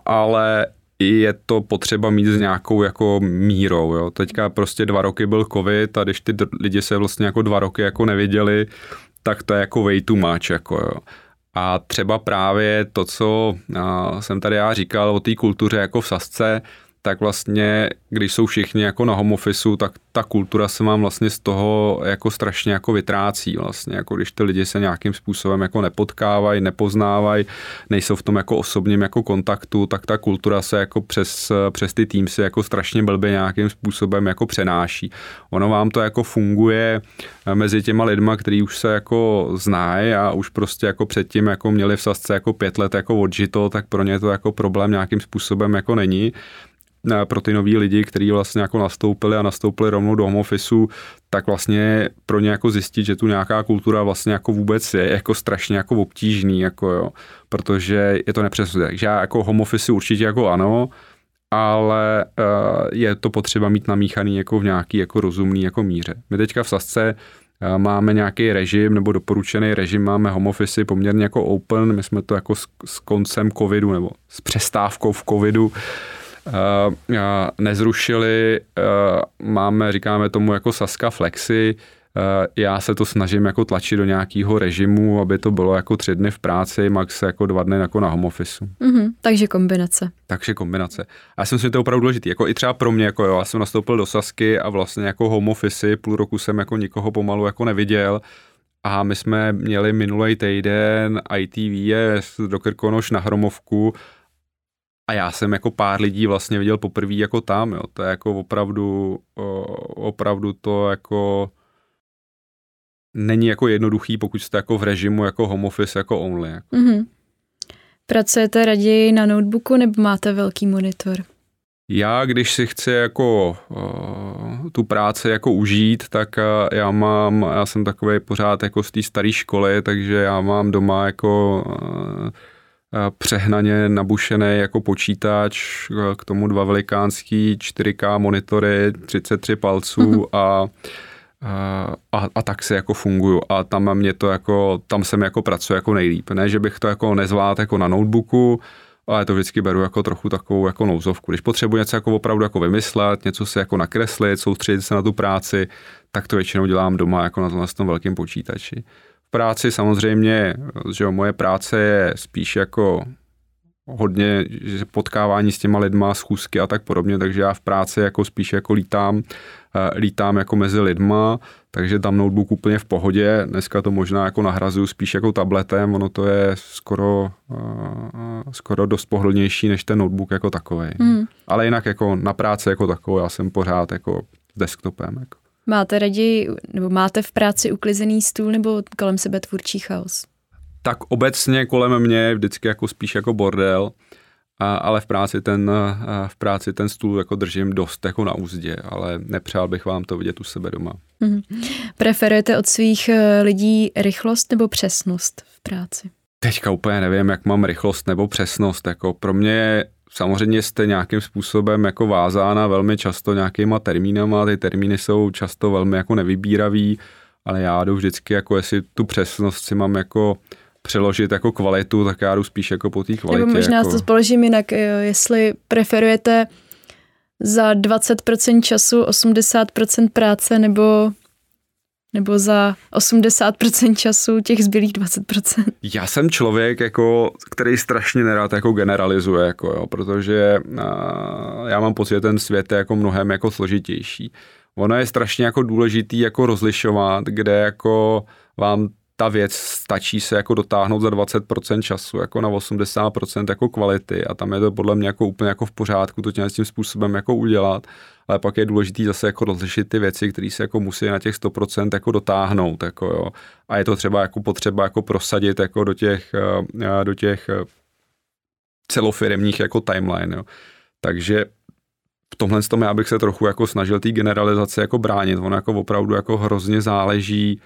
ale je to potřeba mít s nějakou jako mírou. Jo. Teďka prostě dva roky byl covid a když ty lidi se vlastně jako dva roky jako neviděli, tak to je jako way too much. Jako jo. A třeba právě to, co jsem tady já říkal o té kultuře jako v Sasce, tak vlastně, když jsou všichni jako na home office, tak ta kultura se vám vlastně z toho jako strašně jako vytrácí vlastně, jako když ty lidi se nějakým způsobem jako nepotkávají, nepoznávají, nejsou v tom jako osobním jako kontaktu, tak ta kultura se jako přes, přes ty tým se jako strašně blbě nějakým způsobem jako přenáší. Ono vám to jako funguje mezi těma lidma, který už se jako znají a už prostě jako předtím jako měli v sasce jako pět let jako odžito, tak pro ně to jako problém nějakým způsobem jako není pro ty nový lidi, kteří vlastně jako nastoupili a nastoupili rovnou do home officeu, tak vlastně pro ně jako zjistit, že tu nějaká kultura vlastně jako vůbec je jako strašně jako obtížný, jako jo, protože je to nepřesné. Takže já jako home office určitě jako ano, ale uh, je to potřeba mít namíchaný jako v nějaký jako rozumný jako míře. My teďka v Sasce uh, máme nějaký režim nebo doporučený režim, máme home office poměrně jako open, my jsme to jako s, s koncem covidu nebo s přestávkou v covidu Uh, nezrušili, uh, máme, říkáme tomu jako Saska Flexi, uh, já se to snažím jako tlačit do nějakého režimu, aby to bylo jako tři dny v práci, max jako dva dny jako na home office. Mm-hmm, takže kombinace. Takže kombinace. A já si myslím, že to je opravdu důležité. Jako i třeba pro mě, jako jo, já jsem nastoupil do Sasky a vlastně jako home office, půl roku jsem jako nikoho pomalu jako neviděl, a my jsme měli minulý týden ITV do Krkonoš na Hromovku a já jsem jako pár lidí vlastně viděl poprvé jako tam, jo. To je jako opravdu, opravdu to jako není jako jednoduchý, pokud jste jako v režimu jako home office jako only. Jako. Mm-hmm. Pracujete raději na notebooku nebo máte velký monitor? Já, když si chci jako uh, tu práci jako užít, tak uh, já mám, já jsem takový pořád jako z té staré školy, takže já mám doma jako uh, přehnaně nabušený jako počítač, k tomu dva velikánský 4K monitory, 33 palců mm-hmm. a, a, a tak se jako funguju a tam mě to jako, tam jsem jako pracuji jako nejlíp. Ne, že bych to jako nezvládl jako na notebooku, ale to vždycky beru jako trochu takovou jako nouzovku. Když potřebuji něco jako opravdu jako vymyslet, něco si jako nakreslit, soustředit se na tu práci, tak to většinou dělám doma jako na tom, na tom velkém počítači práci samozřejmě, že jo, moje práce je spíš jako hodně že potkávání s těma lidma, schůzky a tak podobně, takže já v práci jako spíš jako lítám, eh, lítám jako mezi lidma, takže tam notebook úplně v pohodě, dneska to možná jako nahrazuju spíš jako tabletem, ono to je skoro, eh, skoro dost pohodlnější než ten notebook jako takový. Hmm. Ale jinak jako na práci jako takovou, já jsem pořád jako s desktopem. Jako. Máte raději, nebo máte v práci uklizený stůl nebo kolem sebe tvůrčí chaos? tak obecně kolem mě vždycky jako spíš jako bordel, a, ale v práci, ten, v práci ten stůl jako držím dost jako na úzdě, ale nepřál bych vám to vidět u sebe doma. Mm. Preferujete od svých e, lidí rychlost nebo přesnost v práci? Teďka úplně nevím, jak mám rychlost nebo přesnost. Jako pro mě samozřejmě jste nějakým způsobem jako vázána velmi často nějakýma termínama, ty termíny jsou často velmi jako nevybíravý, ale já jdu vždycky jako jestli tu přesnost si mám jako přeložit jako kvalitu, tak já jdu spíš jako po té kvalitě. Nebo možná jako... to spoložím jinak, jestli preferujete za 20% času 80% práce nebo nebo za 80% času těch zbylých 20%? Já jsem člověk, jako, který strašně nerád jako generalizuje, jako, jo, protože uh, já mám pocit, že ten svět je jako mnohem jako složitější. Ono je strašně jako důležitý jako rozlišovat, kde jako vám ta věc stačí se jako dotáhnout za 20% času, jako na 80% jako kvality a tam je to podle mě jako úplně jako v pořádku to tím způsobem jako udělat, ale pak je důležité zase jako rozlišit ty věci, které se jako musí na těch 100% jako dotáhnout, jako jo. A je to třeba jako potřeba jako prosadit jako do těch, eh, do těch eh, celofiremních jako timeline, jo. Takže v tomhle tom já bych se trochu jako snažil té generalizace jako bránit. Ono jako opravdu jako hrozně záleží,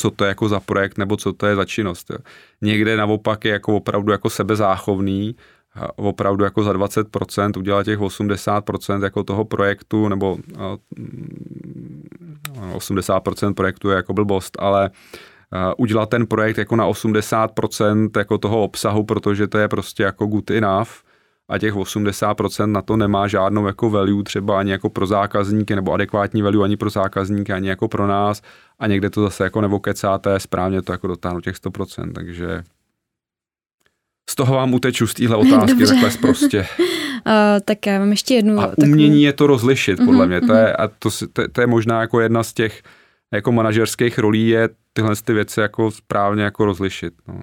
co to je jako za projekt nebo co to je za činnost. Jo. Někde naopak je jako opravdu jako sebezáchovný, opravdu jako za 20% udělat těch 80% jako toho projektu, nebo 80% mm, projektu je jako blbost, ale udělat ten projekt jako na 80% jako toho obsahu, protože to je prostě jako good enough, a těch 80% na to nemá žádnou jako value třeba ani jako pro zákazníky nebo adekvátní value ani pro zákazníky, ani jako pro nás a někde to zase jako nebo kecáte, správně to jako dotáhnout těch 100%, takže z toho vám uteču z téhle [LAUGHS] otázky Dobře. takhle prostě. Uh, [LAUGHS] tak já mám ještě jednu. A takovou... umění je to rozlišit, podle uh-huh, mě. Uh-huh. To, je, mhm. a to, to, to je možná jako jedna z těch jako manažerských rolí je tyhle ty věci jako správně jako rozlišit. No.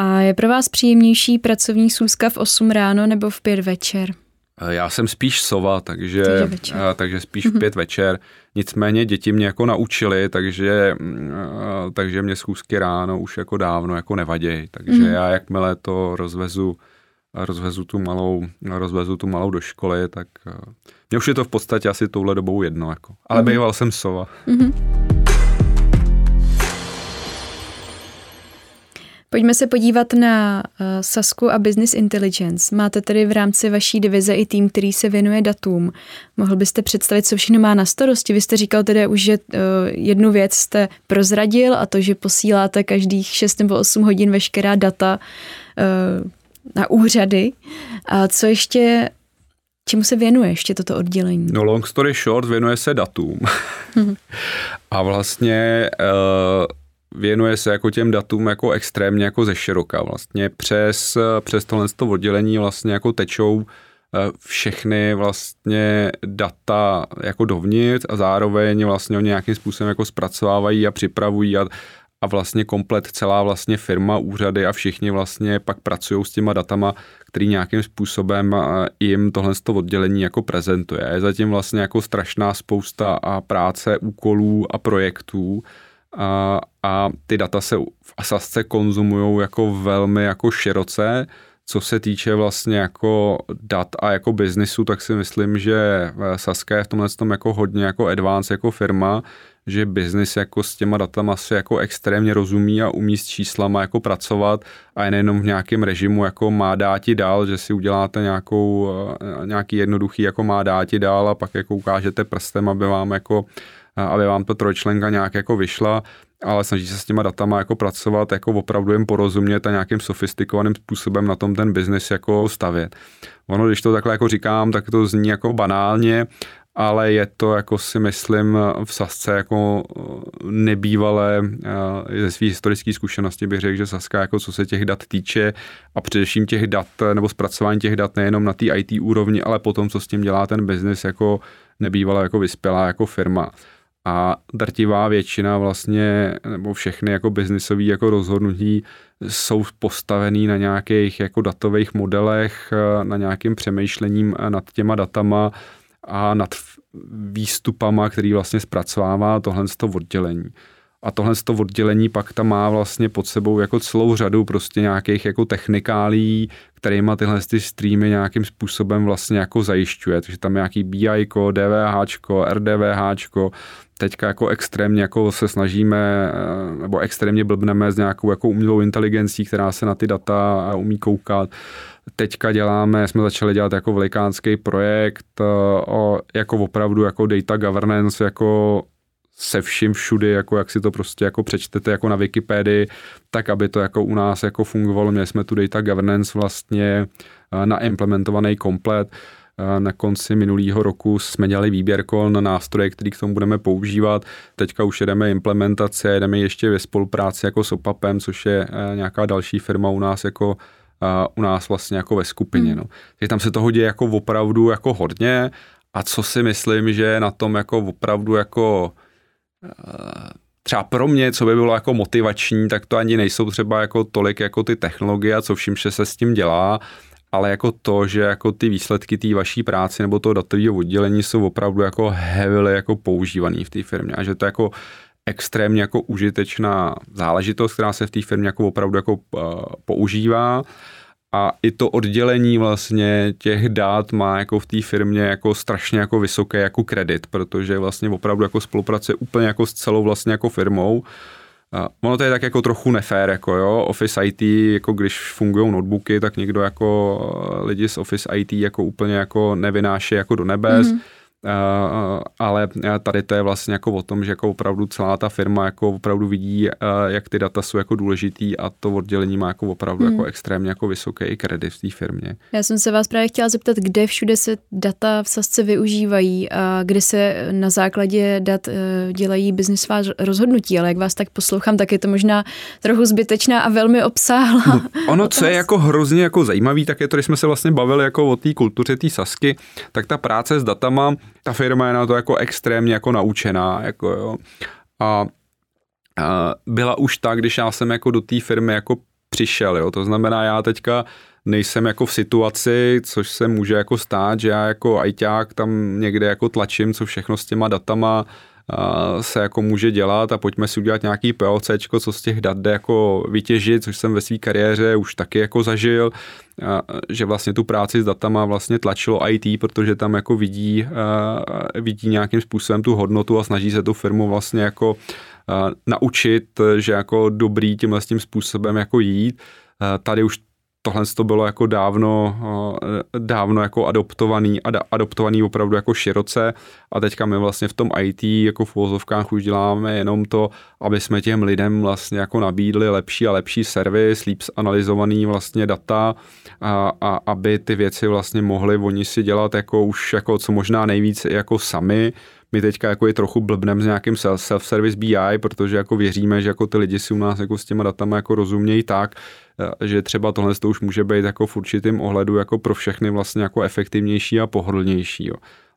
A je pro vás příjemnější pracovní schůzka v 8 ráno nebo v 5 večer? Já jsem spíš sova, takže, takže spíš v mhm. pět večer. Nicméně děti mě jako naučili, takže, takže mě schůzky ráno už jako dávno jako nevadějí. Takže mm. já jakmile to rozvezu, rozvezu tu malou, rozvezu tu malou do školy, tak mě už je to v podstatě asi touhle dobou jedno. Jako. Ale mm. býval jsem sova. Mm. Pojďme se podívat na uh, Sasku a Business Intelligence. Máte tedy v rámci vaší divize i tým, který se věnuje datům. Mohl byste představit, co všechno má na starosti? Vy jste říkal tedy už, že uh, jednu věc jste prozradil a to, že posíláte každých 6 nebo 8 hodin veškerá data uh, na úřady. A co ještě Čemu se věnuje ještě toto oddělení? No long story short, věnuje se datům. Mhm. [LAUGHS] a vlastně uh, věnuje se jako těm datům jako extrémně jako ze široka. Vlastně přes, přes tohle to oddělení vlastně jako tečou eh, všechny vlastně data jako dovnitř a zároveň vlastně oni nějakým způsobem jako zpracovávají a připravují a, a vlastně komplet celá vlastně firma, úřady a všichni vlastně pak pracují s těma datama, který nějakým způsobem eh, jim tohle to oddělení jako prezentuje. Je zatím vlastně jako strašná spousta a práce, úkolů a projektů, a, a ty data se v Asasce konzumují jako velmi jako široce, co se týče vlastně jako dat a jako biznisu, tak si myslím, že Saska je v tomhle tom jako hodně jako advanced jako firma, že biznis jako s těma datama se jako extrémně rozumí a umí s číslama jako pracovat a je nejenom v nějakém režimu jako má dáti dál, že si uděláte nějakou, nějaký jednoduchý jako má dáti dál a pak jako ukážete prstem, aby vám jako aby vám ta trojčlenka nějak jako vyšla, ale snaží se s těma datama jako pracovat, jako opravdu jim porozumět a nějakým sofistikovaným způsobem na tom ten biznis jako stavět. Ono, když to takhle jako říkám, tak to zní jako banálně, ale je to, jako si myslím, v Sasce jako nebývalé ze svých historické zkušenosti bych řekl, že Saska, jako co se těch dat týče a především těch dat nebo zpracování těch dat nejenom na té IT úrovni, ale potom, co s tím dělá ten biznis, jako nebývala jako vyspělá jako firma a drtivá většina vlastně, nebo všechny jako biznisové jako rozhodnutí jsou postavený na nějakých jako datových modelech, na nějakým přemýšlením nad těma datama a nad výstupama, který vlastně zpracovává tohle oddělení. A tohle to oddělení pak tam má vlastně pod sebou jako celou řadu prostě nějakých jako technikálí, kterýma tyhle ty streamy nějakým způsobem vlastně jako zajišťuje. Takže tam je nějaký BI, DVH, RDVH, teďka jako extrémně jako se snažíme, eh, nebo extrémně blbneme s nějakou jako umělou inteligencí, která se na ty data umí koukat. Teďka děláme, jsme začali dělat jako velikánský projekt eh, o, jako opravdu jako data governance, jako se vším všudy, jako jak si to prostě jako přečtete jako na Wikipedii, tak aby to jako u nás jako fungovalo. Měli jsme tu data governance vlastně eh, naimplementovaný komplet. Eh, na konci minulého roku jsme dělali výběrko na nástroje, který k tomu budeme používat. Teďka už jedeme implementace, jedeme ještě ve spolupráci jako s OPAPem, což je eh, nějaká další firma u nás jako u nás vlastně jako ve skupině. Hmm. No. Takže tam se toho děje jako opravdu jako hodně a co si myslím, že na tom jako opravdu jako třeba pro mě, co by bylo jako motivační, tak to ani nejsou třeba jako tolik jako ty technologie a co vším se s tím dělá, ale jako to, že jako ty výsledky té vaší práce nebo toho datového oddělení jsou opravdu jako heavily jako používaný v té firmě a že to jako extrémně jako užitečná záležitost, která se v té firmě jako opravdu jako uh, používá a i to oddělení vlastně těch dát má jako v té firmě jako strašně jako vysoké jako kredit, protože vlastně opravdu jako spolupracuje úplně jako s celou vlastně jako firmou. A ono to je tak jako trochu nefér, jako jo, Office IT, jako když fungují notebooky, tak někdo jako lidi z Office IT jako úplně jako nevynáší jako do nebes. Mm-hmm ale tady to je vlastně jako o tom, že jako opravdu celá ta firma jako opravdu vidí, jak ty data jsou jako důležitý a to oddělení má jako opravdu hmm. jako extrémně jako vysoký kredit v té firmě. Já jsem se vás právě chtěla zeptat, kde všude se data v Sasce využívají a kde se na základě dat e, dělají biznisová rozhodnutí, ale jak vás tak poslouchám, tak je to možná trochu zbytečná a velmi obsáhlá. No, [LAUGHS] ono, co je jako hrozně jako zajímavý, tak je to, když jsme se vlastně bavili jako o té kultuře té Sasky, tak ta práce s datama ta firma je na to jako extrémně jako naučená, jako jo. A, a byla už tak, když já jsem jako do té firmy jako přišel, jo. To znamená, já teďka nejsem jako v situaci, což se může jako stát, že já jako ajťák tam někde jako tlačím, co všechno s těma datama se jako může dělat a pojďme si udělat nějaký POC, co z těch dat jde jako vytěžit, což jsem ve své kariéře už taky jako zažil, že vlastně tu práci s datama vlastně tlačilo IT, protože tam jako vidí, vidí nějakým způsobem tu hodnotu a snaží se tu firmu vlastně jako naučit, že jako dobrý tímhle s tím způsobem jako jít. Tady už tohle to bylo jako dávno, eh, dávno jako adoptovaný, ad, adoptovaný opravdu jako široce. A teďka my vlastně v tom IT jako v uvozovkách už děláme jenom to, aby jsme těm lidem vlastně jako nabídli lepší a lepší servis, líp analyzovaný vlastně data a, a aby ty věci vlastně mohli oni si dělat jako už jako co možná nejvíc jako sami, my teďka jako je trochu blbnem s nějakým self-service BI, protože jako věříme, že jako ty lidi si u nás jako s těma datama jako rozumějí tak, eh, že třeba tohle to už může být jako v určitým ohledu jako pro všechny vlastně jako efektivnější a pohodlnější. Jo.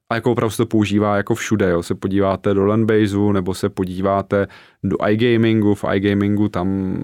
A jako opravdu se to používá jako všude, jo. se podíváte do Landbaseu nebo se podíváte do iGamingu, v iGamingu tam,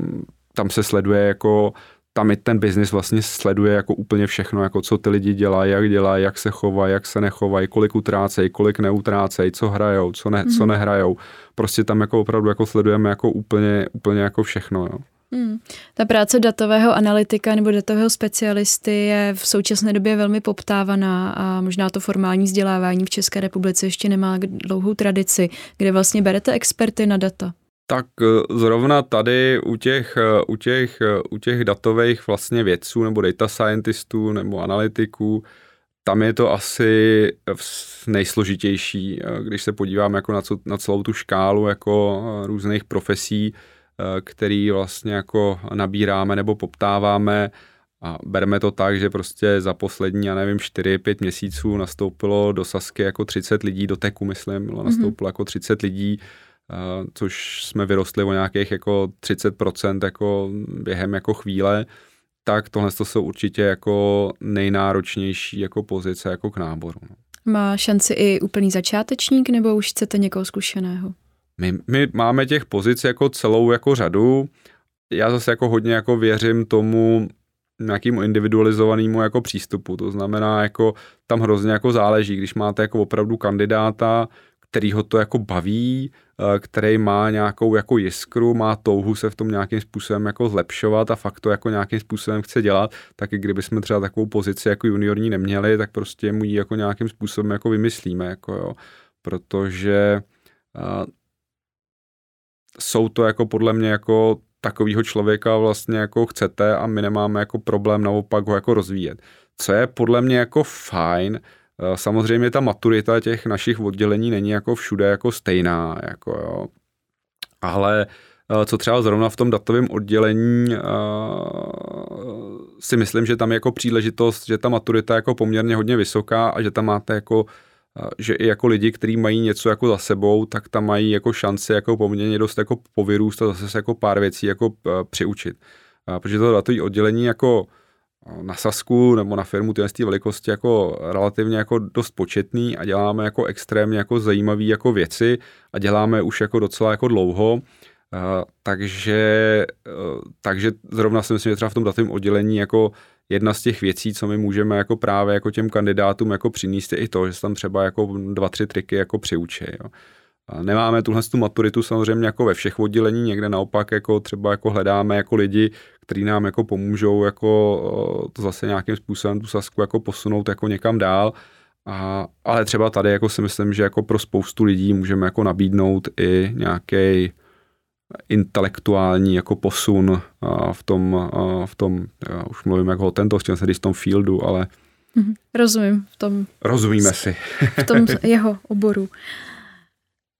tam se sleduje jako tam i ten biznis vlastně sleduje jako úplně všechno, jako co ty lidi dělají, jak dělají, jak se chovají, jak se nechovají, kolik utrácejí, kolik neutrácejí, co hrajou, co, ne, mm-hmm. co mhm. nehrajou. Prostě tam jako opravdu jako sledujeme jako úplně, úplně jako všechno. Jo. Hmm. Ta práce datového analytika nebo datového specialisty je v současné době velmi poptávaná a možná to formální vzdělávání v České republice ještě nemá dlouhou tradici. Kde vlastně berete experty na data? Tak eh, zrovna tady u těch, eh, u těch, eh, u těch datových vlastně vědců nebo data scientistů nebo analytiků, tam je to asi nejsložitější, když se podíváme jako na, co, na celou tu škálu jako různých profesí, který vlastně jako nabíráme nebo poptáváme A bereme to tak, že prostě za poslední, já nevím, 4-5 měsíců nastoupilo do Sasky jako 30 lidí, do Teku myslím, mhm. nastoupilo mm-hmm. jako 30 lidí, uh, což jsme vyrostli o nějakých jako 30% jako během jako chvíle, tak tohle to jsou určitě jako nejnáročnější jako pozice jako k náboru. No. Má šanci i úplný začátečník, nebo už chcete někoho zkušeného? My, my máme těch pozic jako celou jako řadu. Já zase jako hodně jako věřím tomu nějakému individualizovanému jako přístupu. To znamená, jako tam hrozně jako záleží, když máte jako opravdu kandidáta, který ho to jako baví, eh, který má nějakou jako jiskru, má touhu se v tom nějakým způsobem jako zlepšovat a fakt to jako nějakým způsobem chce dělat, tak i kdyby jsme třeba takovou pozici jako juniorní neměli, tak prostě mu ji jako nějakým způsobem jako vymyslíme, jako jo. Protože uh, jsou to jako podle mě jako takového člověka vlastně jako chcete a my nemáme jako problém naopak ho jako rozvíjet. Co je podle mě jako fajn, Eh, samozřejmě ta maturita těch našich oddělení není jako všude jako stejná, jako jo. Ale eh, co třeba zrovna v tom datovém oddělení eh, si myslím, že tam je jako příležitost, že ta maturita je jako poměrně hodně vysoká a že tam máte jako že i jako lidi, kteří mají něco jako za sebou, tak tam mají jako šanci jako poměrně dost jako povyrůst a zase se jako pár věcí jako přiučit. Protože to datové oddělení jako na Sasku nebo na firmu tyhle velikosti jako relativně jako dost početný a děláme jako extrémně jako zajímavé jako věci a děláme už jako docela jako dlouho. Uh, takže, uh, takže zrovna si myslím, že třeba v tom datovém oddělení jako jedna z těch věcí, co my můžeme jako právě jako těm kandidátům jako přinést, je i to, že se tam třeba jako dva, tři triky jako přiučí. Jo. Nemáme tuhle tu maturitu samozřejmě jako ve všech oddělení, někde naopak jako třeba jako hledáme jako lidi, kteří nám jako pomůžou jako to zase nějakým způsobem tu sasku jako posunout jako někam dál. A, ale třeba tady jako si myslím, že jako pro spoustu lidí můžeme jako nabídnout i nějaký intelektuální jako posun v tom, v tom já už mluvím jako o tento, chtěl jsem v tom fieldu, ale mhm. Rozumím v tom. Rozumíme si. v tom [LAUGHS] jeho oboru.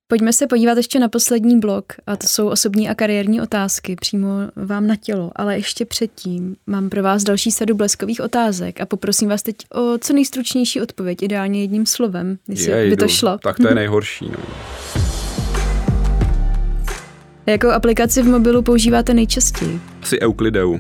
Pojďme se podívat ještě na poslední blok, a to jsou osobní a kariérní otázky přímo vám na tělo, ale ještě předtím mám pro vás další sadu bleskových otázek a poprosím vás teď o co nejstručnější odpověď, ideálně jedním slovem, jestli Jej, by to šlo. Tak to je [LAUGHS] nejhorší. No. Jakou aplikaci v mobilu používáte nejčastěji? Asi Euclideu.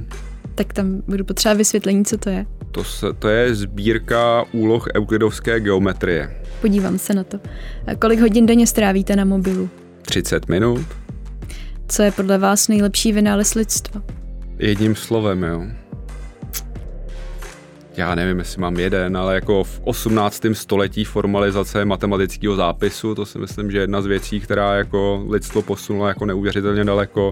Tak tam budu potřebovat vysvětlení, co to je. To, se, to je sbírka úloh euklidovské geometrie. Podívám se na to. A kolik hodin denně strávíte na mobilu? 30 minut. Co je podle vás nejlepší vynález lidstva? Jedním slovem, jo. Já nevím, jestli mám jeden, ale jako v 18. století formalizace matematického zápisu, to si myslím, že je jedna z věcí, která jako lidstvo posunula jako neuvěřitelně daleko.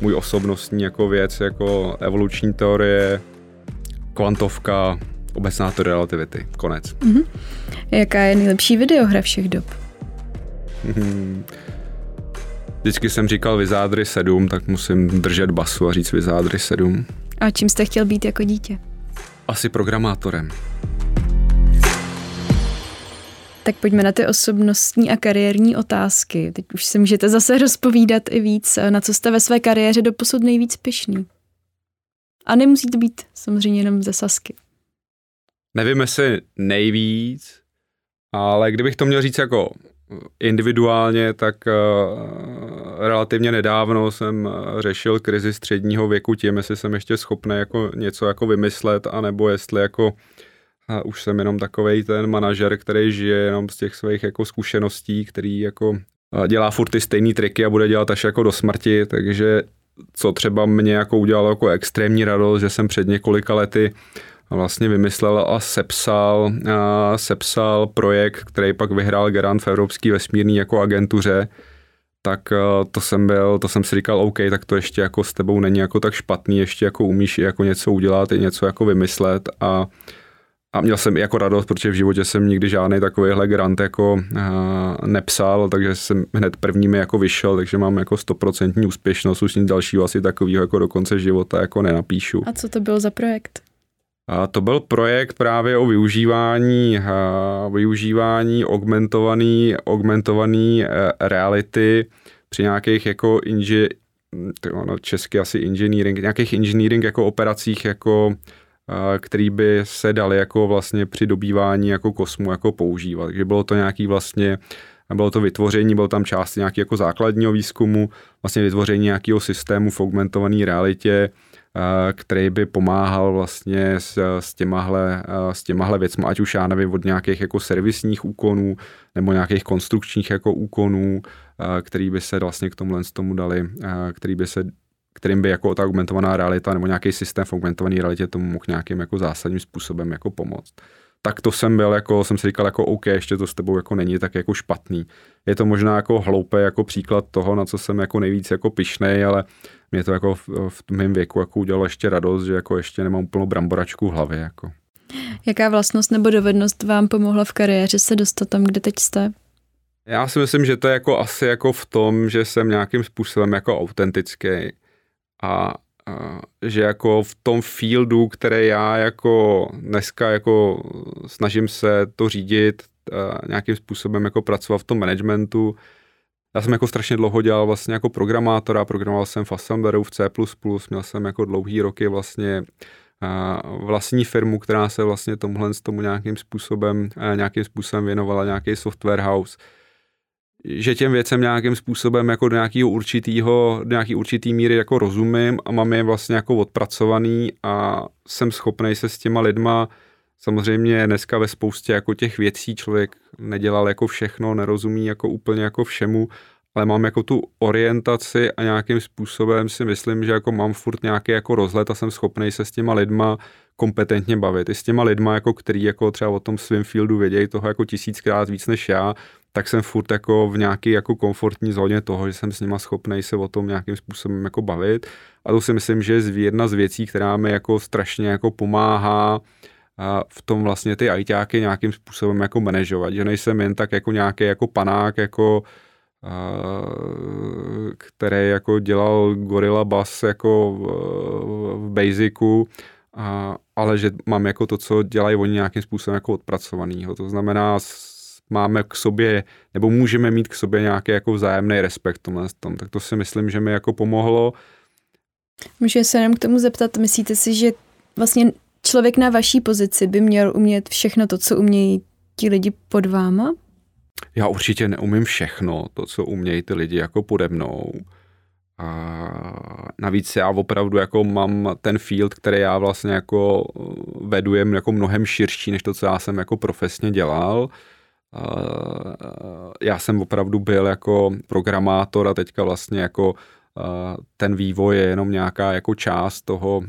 Můj osobnostní jako věc, jako evoluční teorie, kvantovka, obecná to relativity. Konec. Mm-hmm. Jaká je nejlepší videohra všech dob? Mm-hmm. Vždycky jsem říkal Vizádry 7, tak musím držet basu a říct Vizádry 7. A čím jste chtěl být jako dítě? Asi programátorem. Tak pojďme na ty osobnostní a kariérní otázky. Teď už si můžete zase rozpovídat i víc, na co jste ve své kariéře doposud nejvíc pyšný. A nemusí to být samozřejmě jenom ze Sasky. Nevím, jestli nejvíc, ale kdybych to měl říct jako individuálně, tak uh, relativně nedávno jsem eh, řešil krizi středního věku tím, jestli jsem ještě schopný jako něco jako vymyslet, anebo jestli jako uh, už jsem jenom takový ten manažer, který žije jenom z těch svých jako zkušeností, který jako uh, dělá furt ty stejné triky a bude dělat až jako do smrti, takže co třeba mě jako udělalo jako extrémní radost, že jsem před několika lety vlastně vymyslel a sepsal, a sepsal projekt, který pak vyhrál Garant v Evropské vesmírné jako agentuře, tak to jsem byl, to jsem si říkal, OK, tak to ještě jako s tebou není jako tak špatný, ještě jako umíš jako něco udělat, i něco jako vymyslet. A a měl jsem i jako radost, protože v životě jsem nikdy žádný takovýhle grant jako uh, nepsal, takže jsem hned prvními jako vyšel, takže mám jako stoprocentní úspěšnost, už nic dalšího asi takového jako do konce života jako nenapíšu. A co to byl za projekt? A to byl projekt právě o využívání, uh, využívání augmentovaný, augmentovaný uh, reality při nějakých jako inži, ono česky asi engineering, nějakých engineering jako operacích jako který by se dali jako vlastně při dobývání jako kosmu jako používat. Takže bylo to nějaký vlastně bylo to vytvoření, bylo tam část nějaký jako základního výzkumu, vlastně vytvoření nějakého systému v augmentované realitě, který by pomáhal vlastně s, s, těmahle, s těmahle věcmi, ať už já nevím, od nějakých jako servisních úkonů nebo nějakých konstrukčních jako úkonů, který by se vlastně k tomuhle tomu dali, který by se kterým by jako ta augmentovaná realita nebo nějaký systém v augmentované realitě tomu mohl nějakým jako zásadním způsobem jako pomoct. Tak to jsem byl, jako jsem si říkal, jako OK, ještě to s tebou jako není tak jako špatný. Je to možná jako hloupé jako příklad toho, na co jsem jako nejvíc jako pišnej, ale mě to jako v, v mém věku jako udělalo ještě radost, že jako ještě nemám úplnou bramboračku v hlavě. Jako. Jaká vlastnost nebo dovednost vám pomohla v kariéře se dostat tam, kde teď jste? Já si myslím, že to je jako asi jako v tom, že jsem nějakým způsobem jako autentický a, že jako v tom fieldu, které já jako dneska jako snažím se to řídit, nějakým způsobem jako pracovat v tom managementu, já jsem jako strašně dlouho dělal vlastně jako programátora, programoval jsem v Assembleru, v C++, měl jsem jako dlouhý roky vlastně vlastní firmu, která se vlastně tomuhle tomu nějakým způsobem, nějakým způsobem věnovala, nějaký software house, že těm věcem nějakým způsobem jako do nějakého určitýho, do nějaký určitý míry jako rozumím a mám je vlastně jako odpracovaný a jsem schopný se s těma lidma Samozřejmě dneska ve spoustě jako těch věcí člověk nedělal jako všechno, nerozumí jako úplně jako všemu, ale mám jako tu orientaci a nějakým způsobem si myslím, že jako mám furt nějaký jako rozhled a jsem schopný se s těma lidma kompetentně bavit. I s těma lidma, jako který jako třeba o tom svém fieldu vědějí toho jako tisíckrát víc než já, tak jsem furt jako v nějaké jako komfortní zóně toho, že jsem s nima schopný se o tom nějakým způsobem jako bavit. A to si myslím, že je jedna z věcí, která mi jako strašně jako pomáhá v tom vlastně ty ajťáky nějakým způsobem jako manažovat, že nejsem jen tak jako nějaký jako panák, jako který jako dělal Gorilla Bass jako v Basicu, ale že mám jako to, co dělají oni nějakým způsobem jako odpracovanýho. To znamená, máme k sobě, nebo můžeme mít k sobě nějaký jako vzájemný respekt tomhle tom. Tak to si myslím, že mi jako pomohlo. Můžu se jenom k tomu zeptat, myslíte si, že vlastně člověk na vaší pozici by měl umět všechno to, co umějí ti lidi pod váma? Já určitě neumím všechno, to, co umějí ty lidi jako pode mnou. A navíc já opravdu jako mám ten field, který já vlastně jako vedujem jako mnohem širší, než to, co já jsem jako profesně dělal. Já jsem opravdu byl jako programátor a teďka vlastně jako ten vývoj je jenom nějaká jako část toho,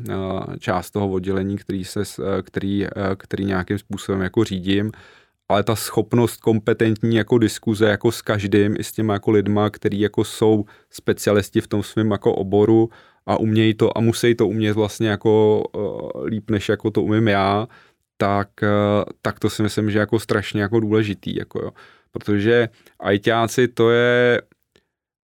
část toho oddělení, který, se, který, který nějakým způsobem jako řídím, ale ta schopnost kompetentní jako diskuze jako s každým i s těma jako lidma, který jako jsou specialisti v tom svém jako oboru a umějí to a musí to umět vlastně jako líp, než jako to umím já, tak, tak to si myslím, že jako strašně jako důležitý, jako jo. Protože ajťáci to je,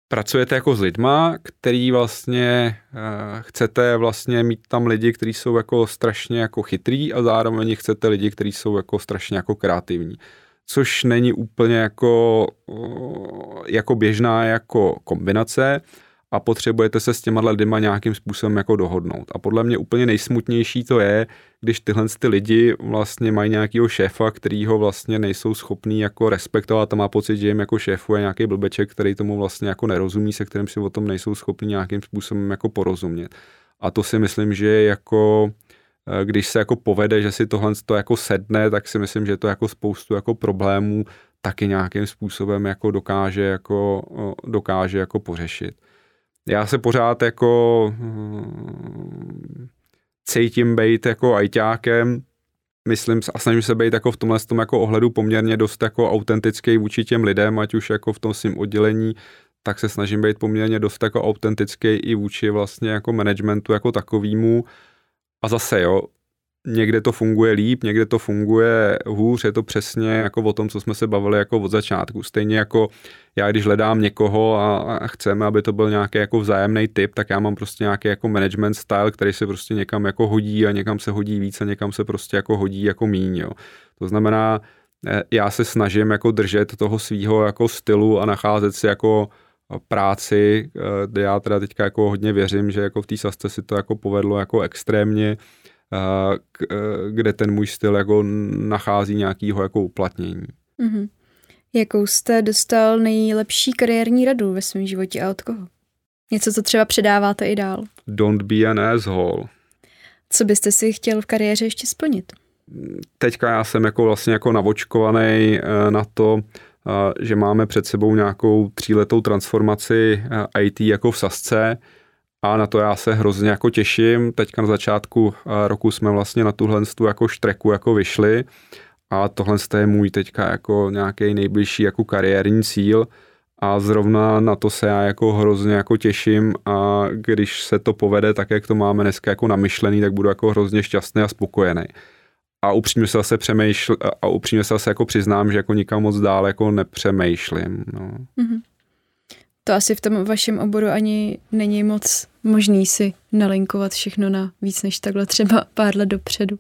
pracujete jako s lidma, který vlastně uh, chcete vlastně mít tam lidi, kteří jsou jako strašně jako chytrý a zároveň chcete lidi, kteří jsou jako strašně jako kreativní. Což není úplně jako, uh, jako běžná jako kombinace, a potřebujete se s těma lidma nějakým způsobem jako dohodnout. A podle mě úplně nejsmutnější to je, když tyhle ty lidi vlastně mají nějakého šéfa, který ho vlastně nejsou schopní jako respektovat a má pocit, že jim jako šéfu je nějaký blbeček, který tomu vlastně jako nerozumí, se kterým si o tom nejsou schopni nějakým způsobem jako porozumět. A to si myslím, že jako eh, když se jako povede, že si tohle to jako sedne, tak si myslím, že to jako spoustu jako problémů taky nějakým způsobem jako dokáže jako, eh, dokáže jako pořešit já se pořád jako hm, cítím být jako ajťákem, myslím a snažím se být jako v tomhle tom jako ohledu poměrně dost jako autentický vůči těm lidem, ať už jako v tom svým oddělení, tak se snažím být poměrně dost jako autentický i vůči vlastně jako managementu jako takovýmu. A zase jo, někde to funguje líp, někde to funguje hůř, je to přesně jako o tom, co jsme se bavili jako od začátku. Stejně jako já, když hledám někoho a, a chceme, aby to byl nějaký jako vzájemný typ, tak já mám prostě nějaký jako management style, který se prostě někam jako hodí a někam se hodí víc a někam se prostě jako hodí jako míň, jo. To znamená, eh, já se snažím jako držet toho svého jako stylu a nacházet si jako práci, kde já teda teďka jako hodně věřím, že jako v té sasce si to jako povedlo jako extrémně, kde ten můj styl jako nachází nějakýho jako uplatnění. Mm-hmm. Jakou jste dostal nejlepší kariérní radu ve svém životě a od koho? Něco, co třeba předáváte i dál. Don't be an asshole. Co byste si chtěl v kariéře ještě splnit? Teďka já jsem jako vlastně jako navočkovaný eh, na to, eh, že máme před sebou nějakou tříletou transformaci IT jako v Sasce a na to já se hrozně jako těším. Teďka na začátku roku jsme vlastně na tuhle jako štreku jako vyšli a tohle je můj teďka jako nějaký nejbližší jako kariérní cíl a zrovna na to se já jako hrozně jako těším a když se to povede tak, jak to máme dneska jako namyšlený, tak budu jako hrozně šťastný a spokojený. A upřímně se zase přemýšl, a upřímně se zase jako přiznám, že jako nikam moc dál jako nepřemýšlím. No. Mm-hmm. To asi v tom vašem oboru ani není moc možný si nalinkovat všechno na víc než takhle třeba pár let dopředu.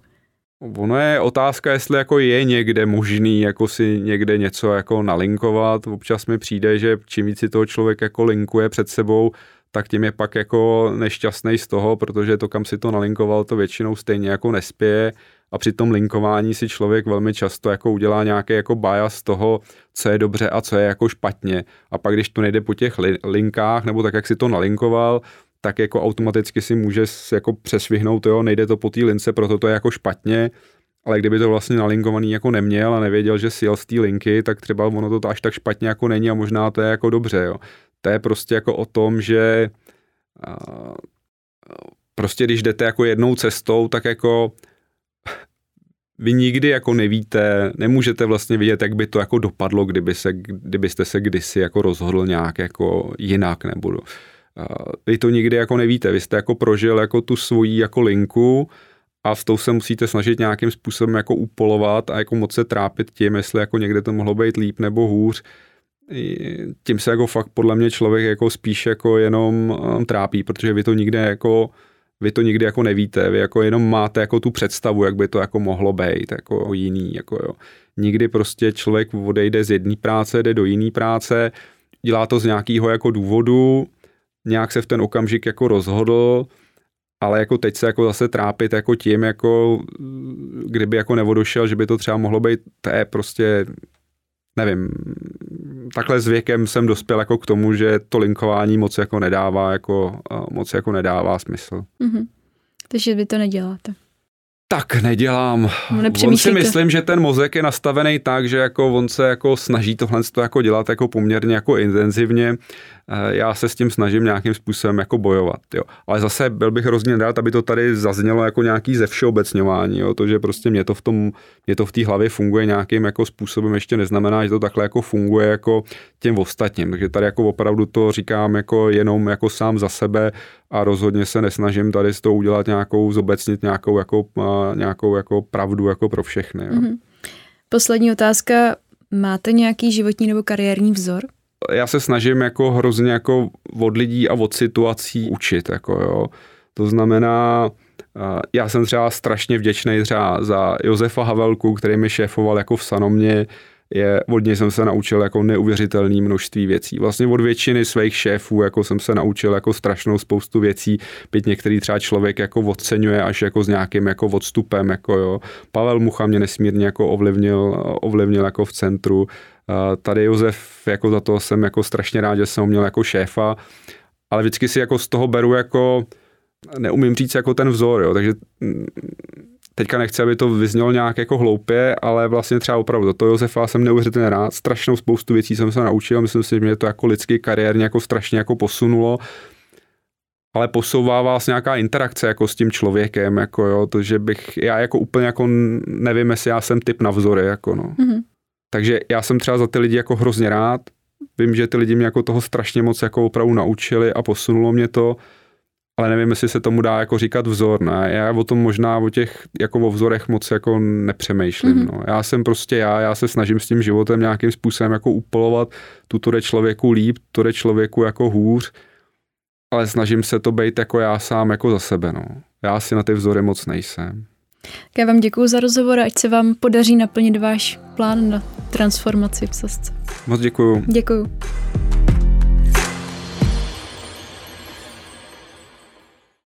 Ono je otázka, jestli jako je někde možný jako si někde něco jako nalinkovat. Občas mi přijde, že čím víc si toho člověk jako linkuje před sebou, tak tím je pak jako nešťastný z toho, protože to, kam si to nalinkoval, to většinou stejně jako nespěje a při tom linkování si člověk velmi často jako udělá nějaký jako bias toho, co je dobře a co je jako špatně. A pak, když to nejde po těch linkách, nebo tak, jak si to nalinkoval, tak jako automaticky si může jako přesvihnout, jo, nejde to po té lince, proto to je jako špatně, ale kdyby to vlastně nalinkovaný jako neměl a nevěděl, že si jel z té linky, tak třeba ono to až tak špatně jako není a možná to je jako dobře, jo. To je prostě jako o tom, že a, prostě když jdete jako jednou cestou, tak jako vy nikdy jako nevíte, nemůžete vlastně vidět, jak by to jako dopadlo, kdyby se, kdybyste se kdysi jako rozhodl nějak jako jinak nebo vy to nikdy jako nevíte, vy jste jako prožil jako tu svoji jako linku a s tou se musíte snažit nějakým způsobem jako upolovat a jako moc se trápit tím, jestli jako někde to mohlo být líp nebo hůř. Tím se jako fakt podle mě člověk jako spíš jako jenom um, trápí, protože vy to nikde jako vy to nikdy jako nevíte, vy jako jenom máte jako tu představu, jak by to jako mohlo být, jako jiný, jako jo. Nikdy prostě člověk odejde z jedné práce, jde do jiné práce, dělá to z nějakého jako důvodu, nějak se v ten okamžik jako rozhodl, ale jako teď se jako zase trápit jako tím, jako kdyby jako nevodošel, že by to třeba mohlo být, to je prostě, nevím, takhle s věkem jsem dospěl jako k tomu, že to linkování moc jako nedává, jako moc jako nedává smysl. Mm-hmm. Takže vy to neděláte tak nedělám. On si myslím, že ten mozek je nastavený tak, že jako on se jako snaží tohle jako dělat jako poměrně jako intenzivně. Eh, já se s tím snažím nějakým způsobem jako bojovat. Jo. Ale zase byl bych hrozně rád, aby to tady zaznělo jako nějaký ze všeobecňování. Jo. To, že prostě mě to v tom, mě to v té hlavě funguje nějakým jako způsobem, ještě neznamená, že to takhle jako funguje jako těm ostatním. Takže tady jako opravdu to říkám jako jenom jako sám za sebe a rozhodně se nesnažím tady z toho udělat nějakou, zobecnit nějakou jako, nějakou jako pravdu jako pro všechny. Jo. Mm-hmm. Poslední otázka. Máte nějaký životní nebo kariérní vzor? Já se snažím jako hrozně jako od lidí a od situací učit. Jako jo. To znamená, já jsem třeba strašně vděčný třeba za Josefa Havelku, který mi šéfoval jako v Sanomě, je, od něj jsem se naučil jako neuvěřitelné množství věcí. Vlastně od většiny svých šéfů jako jsem se naučil jako strašnou spoustu věcí, byť některý třeba člověk jako oceňuje až jako s nějakým jako odstupem, jako jo. Pavel Mucha mě nesmírně jako ovlivnil, ovlivnil jako v centru. Tady Josef, jako za to jsem jako strašně rád, že jsem ho měl jako šéfa, ale vždycky si jako z toho beru jako neumím říct jako ten vzor, jo, takže teďka nechci, aby to vyznělo nějak jako hloupě, ale vlastně třeba opravdu do toho Josefa jsem neuvěřitelně rád. Strašnou spoustu věcí jsem se naučil, myslím si, že mě to jako lidský kariérně jako strašně jako posunulo ale posouvá vás nějaká interakce jako s tím člověkem, jako jo, to, že bych, já jako úplně jako nevím, jestli já jsem typ na vzory, jako no. Mm-hmm. Takže já jsem třeba za ty lidi jako hrozně rád, vím, že ty lidi mě jako toho strašně moc jako opravdu naučili a posunulo mě to, ale nevím, jestli se tomu dá jako říkat vzor, ne? Já o tom možná o těch jako o vzorech moc jako nepřemýšlím, mm-hmm. no. Já jsem prostě já, já se snažím s tím životem nějakým způsobem jako upolovat, tu to jde člověku líp, to jde člověku jako hůř, ale snažím se to být jako já sám jako za sebe, no. Já si na ty vzory moc nejsem. Já vám děkuji za rozhovor, ať se vám podaří naplnit váš plán na transformaci v Sasce. Moc děkuju. Děkuju.